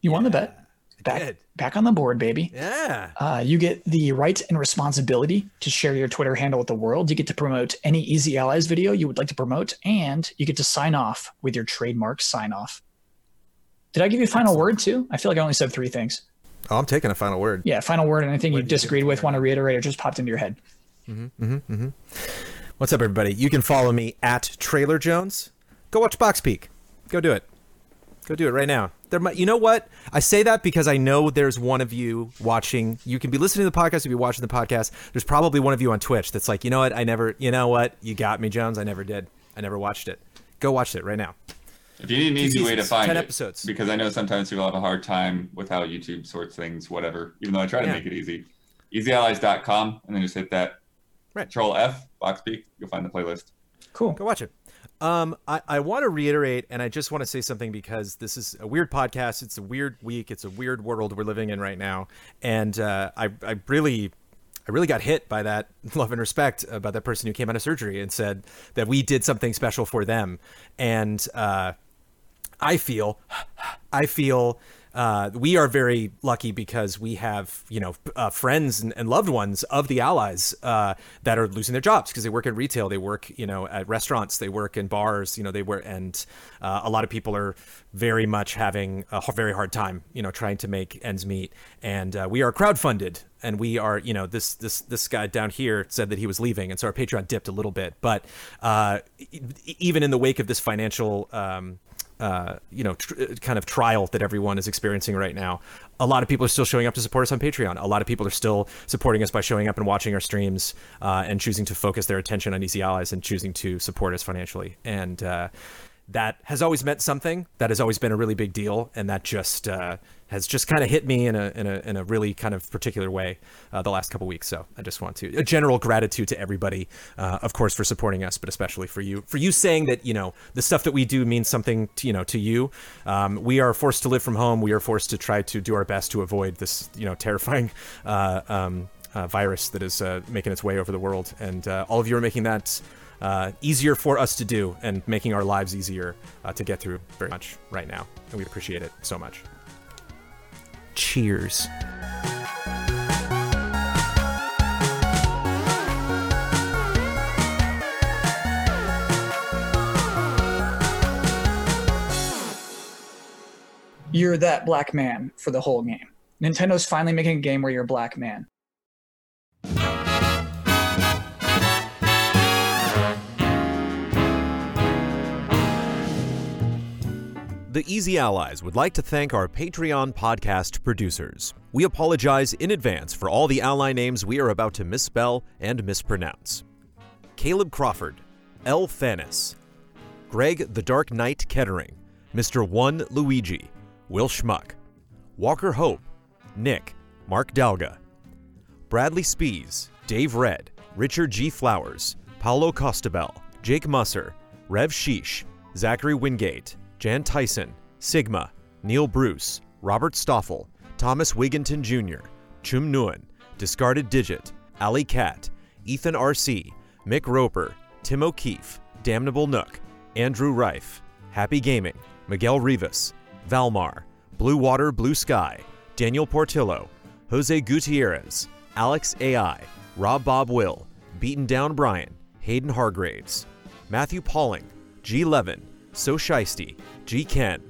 you yeah, won the bet. Back, back on the board, baby. Yeah. Uh, you get the right and responsibility to share your Twitter handle with the world. You get to promote any Easy Allies video you would like to promote, and you get to sign off with your trademark sign off. Did I give you a final word too? I feel like I only said three things. Oh, I'm taking a final word. Yeah, final word. Anything you disagreed with, want to reiterate, or just popped into your head. Mm-hmm, mm-hmm, mm-hmm. What's up, everybody? You can follow me at Trailer Jones. Go watch Box Peak. Go do it. Go do it right now. There might, you know what? I say that because I know there's one of you watching. You can be listening to the podcast, you be watching the podcast. There's probably one of you on Twitch that's like, you know what? I never, you know what? You got me, Jones. I never did. I never watched it. Go watch it right now. If you need an easy way to find 10 it, episodes. because I know sometimes people have a hard time with how YouTube sorts things, whatever, even though I try to yeah. make it easy. EasyAllies.com, and then just hit that right. Control F, box peak, you'll find the playlist. Cool. Go watch it. Um, I, I want to reiterate, and I just want to say something because this is a weird podcast. It's a weird week. It's a weird world we're living in right now. And uh, I, I really I really got hit by that <laughs> love and respect about that person who came out of surgery and said that we did something special for them. And uh, I feel, I feel uh, we are very lucky because we have you know uh, friends and, and, loved ones of the allies uh, that are losing their jobs because they work in retail, they work you know at restaurants, they work in bars, you know they work, and uh, a lot of people are very much having a very hard time you know trying to make ends meet. And uh, we are crowdfunded, and we are you know this this this guy down here said that he was leaving, and so our Patreon dipped a little bit, but uh, even in the wake of this financial um, uh, you know, tr- kind of trial that everyone is experiencing right now. A lot of people are still showing up to support us on Patreon. A lot of people are still supporting us by showing up and watching our streams uh, and choosing to focus their attention on Easy Allies and choosing to support us financially. And uh, that has always meant something. That has always been a really big deal, and that just uh, has just kind of hit me in a in a in a really kind of particular way uh, the last couple weeks. So I just want to a general gratitude to everybody, uh, of course, for supporting us, but especially for you for you saying that you know the stuff that we do means something to, you know to you. Um, we are forced to live from home. We are forced to try to do our best to avoid this you know terrifying. Uh, um, uh, virus that is uh, making its way over the world, and all of you are making that uh, easier for us to do and making our lives easier uh, to get through very much right now. And we appreciate it so much. Cheers. You're that black man for the whole game. Nintendo's finally making a game where you're a black man. The Easy Allies would like to thank our Patreon podcast producers. We apologize in advance for all the ally names we are about to misspell and mispronounce. Caleb Crawford, L. Thanis, Greg the Dark Knight Kettering, Mr. One Luigi, Will Schmuck, Walker Hope, Nick, Mark Dalga, Bradley Spees, Dave Red, Richard G. Flowers, Paulo Costabel, Jake Musser, Rev Sheesh, Zachary Wingate, Jan Tyson, Sigma, Neil Bruce, Robert Stoffel, Thomas Wigginton Jr., Chum Nguyen, Discarded Digit, Ali Cat, Ethan R.C., Mick Roper, Tim O'Keefe, Damnable Nook, Andrew Reif, Happy Gaming, Miguel Rivas, Valmar, Blue Water Blue Sky, Daniel Portillo, Jose Gutierrez, Alex AI, Rob Bob Will, Beaten Down Brian, Hayden Hargraves, Matthew Pauling, G. Levin, So Shiesty, G. Ken,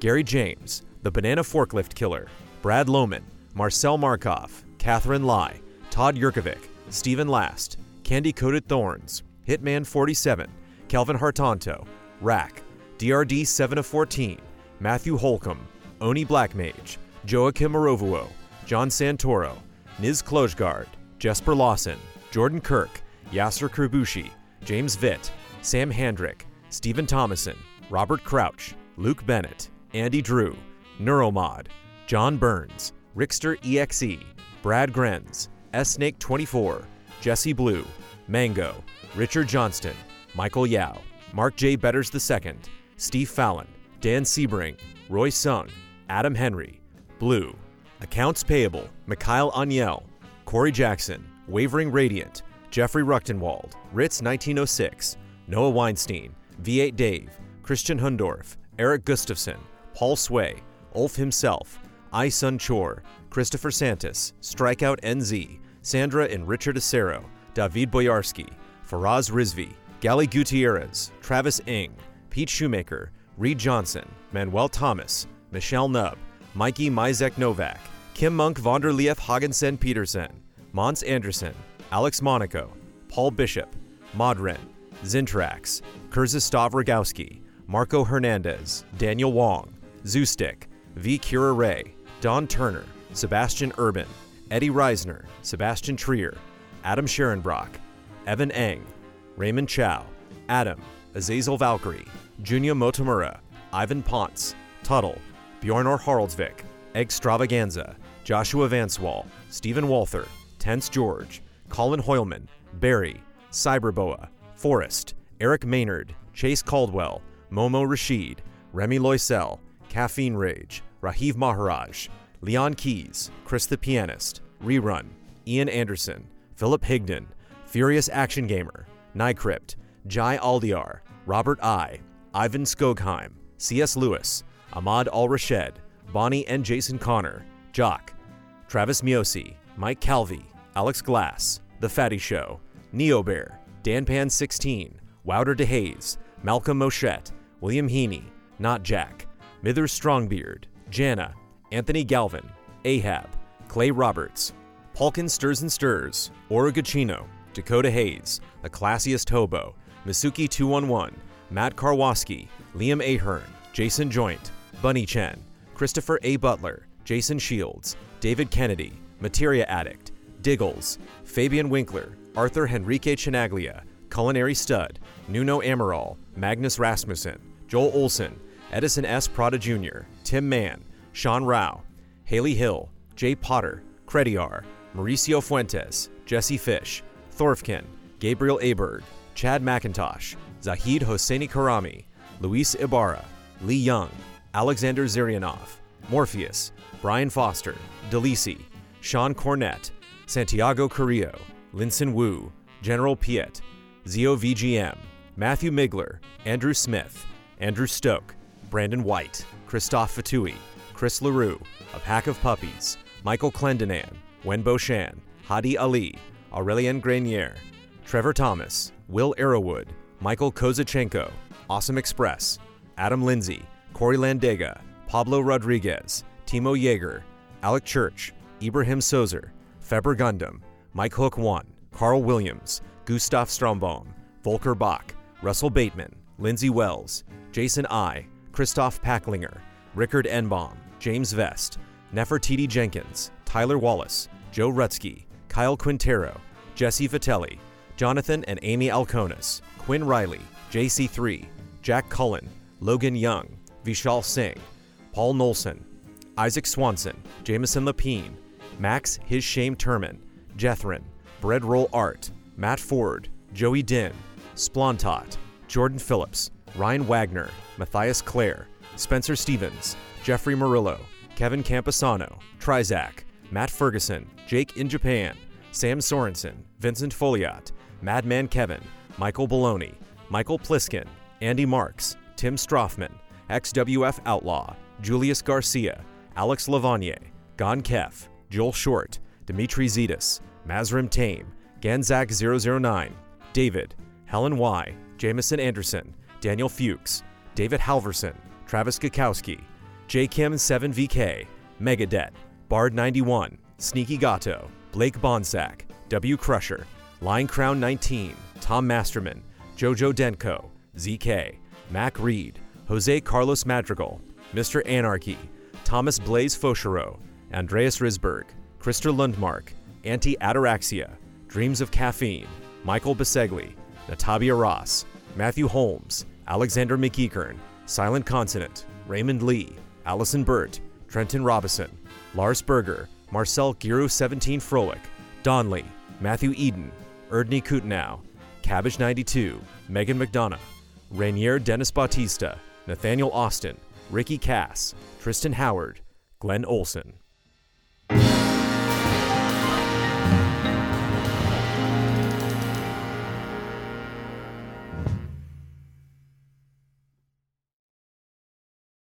Gary James, The Banana Forklift Killer, Brad Lohman, Marcel Markov, Catherine Lai, Todd Yurkovic, Stephen Last, Candy Coated Thorns, Hitman 47, Kelvin Hartanto, Rack, DRD 7 of 14, Matthew Holcomb, Oni Blackmage, Joachim Morovuo, John Santoro, Niz Klojgard, Jesper Lawson, Jordan Kirk, Yasser Kerbushi, James Vitt, Sam Handrick, Stephen Thomason, Robert Crouch, Luke Bennett, Andy Drew, Neuromod, John Burns, Rickster EXE, Brad Grenz, S Snake 24, Jesse Blue, Mango, Richard Johnston, Michael Yao, Mark J. Betters II, Steve Fallon, Dan Sebring, Roy Sung, Adam Henry, Blue, Accounts Payable, Mikhail Aniel, Corey Jackson, Wavering Radiant, Jeffrey Ruchtenwald, Ritz 1906, Noah Weinstein, V8 Dave, Christian Hundorf, Eric Gustafson, Paul Sway, Ulf himself, I Sun Chor, Christopher Santos, Strikeout NZ, Sandra and Richard Acero, David Boyarski, Faraz Rizvi, Gally Gutierrez, Travis Ing, Pete Shoemaker, Reed Johnson, Manuel Thomas, Michelle Nubb, Mikey Mizek Novak, Kim Monk Vonderlief Hagensen Peterson, Mons Anderson, Alex Monaco, Paul Bishop, Modren, Zintrax, Kurzistav Rogowski, Marco Hernandez, Daniel Wong, Zoostic, V. Kira Ray, Don Turner, Sebastian Urban, Eddie Reisner, Sebastian Trier, Adam Sharonbrock, Evan Eng, Raymond Chow, Adam, Azazel Valkyrie, Junya Motomura, Ivan Ponce, Tuttle, Bjornor Haraldsvik, Extravaganza, Joshua Vanswall, Stephen Walther, Tense George, Colin Hoylman, Barry, Cyberboa, Forrest, Eric Maynard, Chase Caldwell, Momo Rashid, Remy Loisel, Caffeine Rage, Rahiv Maharaj, Leon Keys, Chris the Pianist, Rerun, Ian Anderson, Philip Higdon, Furious Action Gamer, Nycrypt, Jai Aldiar, Robert I, Ivan Skogheim, C.S. Lewis, Ahmad Al Rashed, Bonnie and Jason Connor, Jock, Travis Miosi, Mike Calvi, Alex Glass, The Fatty Show, Neo Bear, Dan Pan 16 Wouter DeHaze, Malcolm Moschette, William Heaney, Not Jack, Mithers Strongbeard, Jana, Anthony Galvin, Ahab, Clay Roberts, Palkin Stirs and Stirs, Oragachino, Dakota Hayes, The Classiest Hobo, Misuki 211, Matt Karwoski, Liam Ahern, Jason Joint, Bunny Chen, Christopher A. Butler, Jason Shields, David Kennedy, Materia Addict, Diggles, Fabian Winkler, Arthur Henrique Chinaglia, Culinary Stud, Nuno Amaral, Magnus Rasmussen, Joel Olson, Edison S. Prada Jr., Tim Mann, Sean Rao, Haley Hill, Jay Potter, Crediar, Mauricio Fuentes, Jesse Fish, Thorfkin, Gabriel Aberg, Chad McIntosh, Zahid Hosseini Karami, Luis Ibarra, Lee Young, Alexander Zirianov, Morpheus, Brian Foster, Delisi, Sean Cornett, Santiago Carrillo, Linson Wu, General Piet, Zio VGM, Matthew Migler, Andrew Smith, Andrew Stoke, Brandon White, Christophe Fatui, Chris LaRue, A Pack of Puppies, Michael Clendenan, Wen Boshan, Hadi Ali, Aurelien Grenier, Trevor Thomas, Will Arrowwood, Michael Kozachenko, Awesome Express, Adam Lindsay, Corey Landega, Pablo Rodriguez, Timo Yeager, Alec Church, Ibrahim Sozer, Feber Gundam, Mike Hook 1, Carl Williams, Gustav Strombaum, Volker Bach, Russell Bateman, Lindsay Wells, Jason I, Christoph Packlinger, Rickard Enbaum, James Vest, Nefertiti Jenkins, Tyler Wallace, Joe Rutsky, Kyle Quintero, Jesse Vitelli, Jonathan and Amy Alconis, Quinn Riley, JC3, Jack Cullen, Logan Young, Vishal Singh, Paul Nolson, Isaac Swanson, Jameson Lapine, Max His Shame Turman, Jethrin, Breadroll Art, Matt Ford, Joey Din, Splontot, Jordan Phillips, Ryan Wagner, Matthias Clare, Spencer Stevens, Jeffrey Murillo, Kevin Camposano, Trizac, Matt Ferguson, Jake in Japan, Sam Sorensen, Vincent Foliot, Madman Kevin, Michael Baloney, Michael Pliskin, Andy Marks, Tim Stroffman, XWF Outlaw, Julius Garcia, Alex Lavanier, Gon Kef, Joel Short, Dimitri Zetas, Mazrim Tame, Ganzak 009, David, Helen Y, Jameson Anderson, Daniel Fuchs, David Halverson, Travis Gakowski, J Kim 7VK, Megadet, Bard 91, Sneaky Gato, Blake Bonsack, W Crusher, Line Crown 19, Tom Masterman, Jojo Denko, ZK, Mac Reed, Jose Carlos Madrigal, Mr. Anarchy, Thomas Blaze Fauchereau, Andreas Risberg, Krister Lundmark, Anti Ataraxia, Dreams of Caffeine, Michael Bisegli, Natavia Ross, Matthew Holmes, Alexander McEachern, Silent Consonant, Raymond Lee, Allison Burt, Trenton Robison, Lars Berger, Marcel Giroux 17 Froelich, Donley, Matthew Eden, Erdney Kutenow, Cabbage 92, Megan McDonough, Rainier Dennis Bautista, Nathaniel Austin, Ricky Cass, Tristan Howard, Glenn Olson.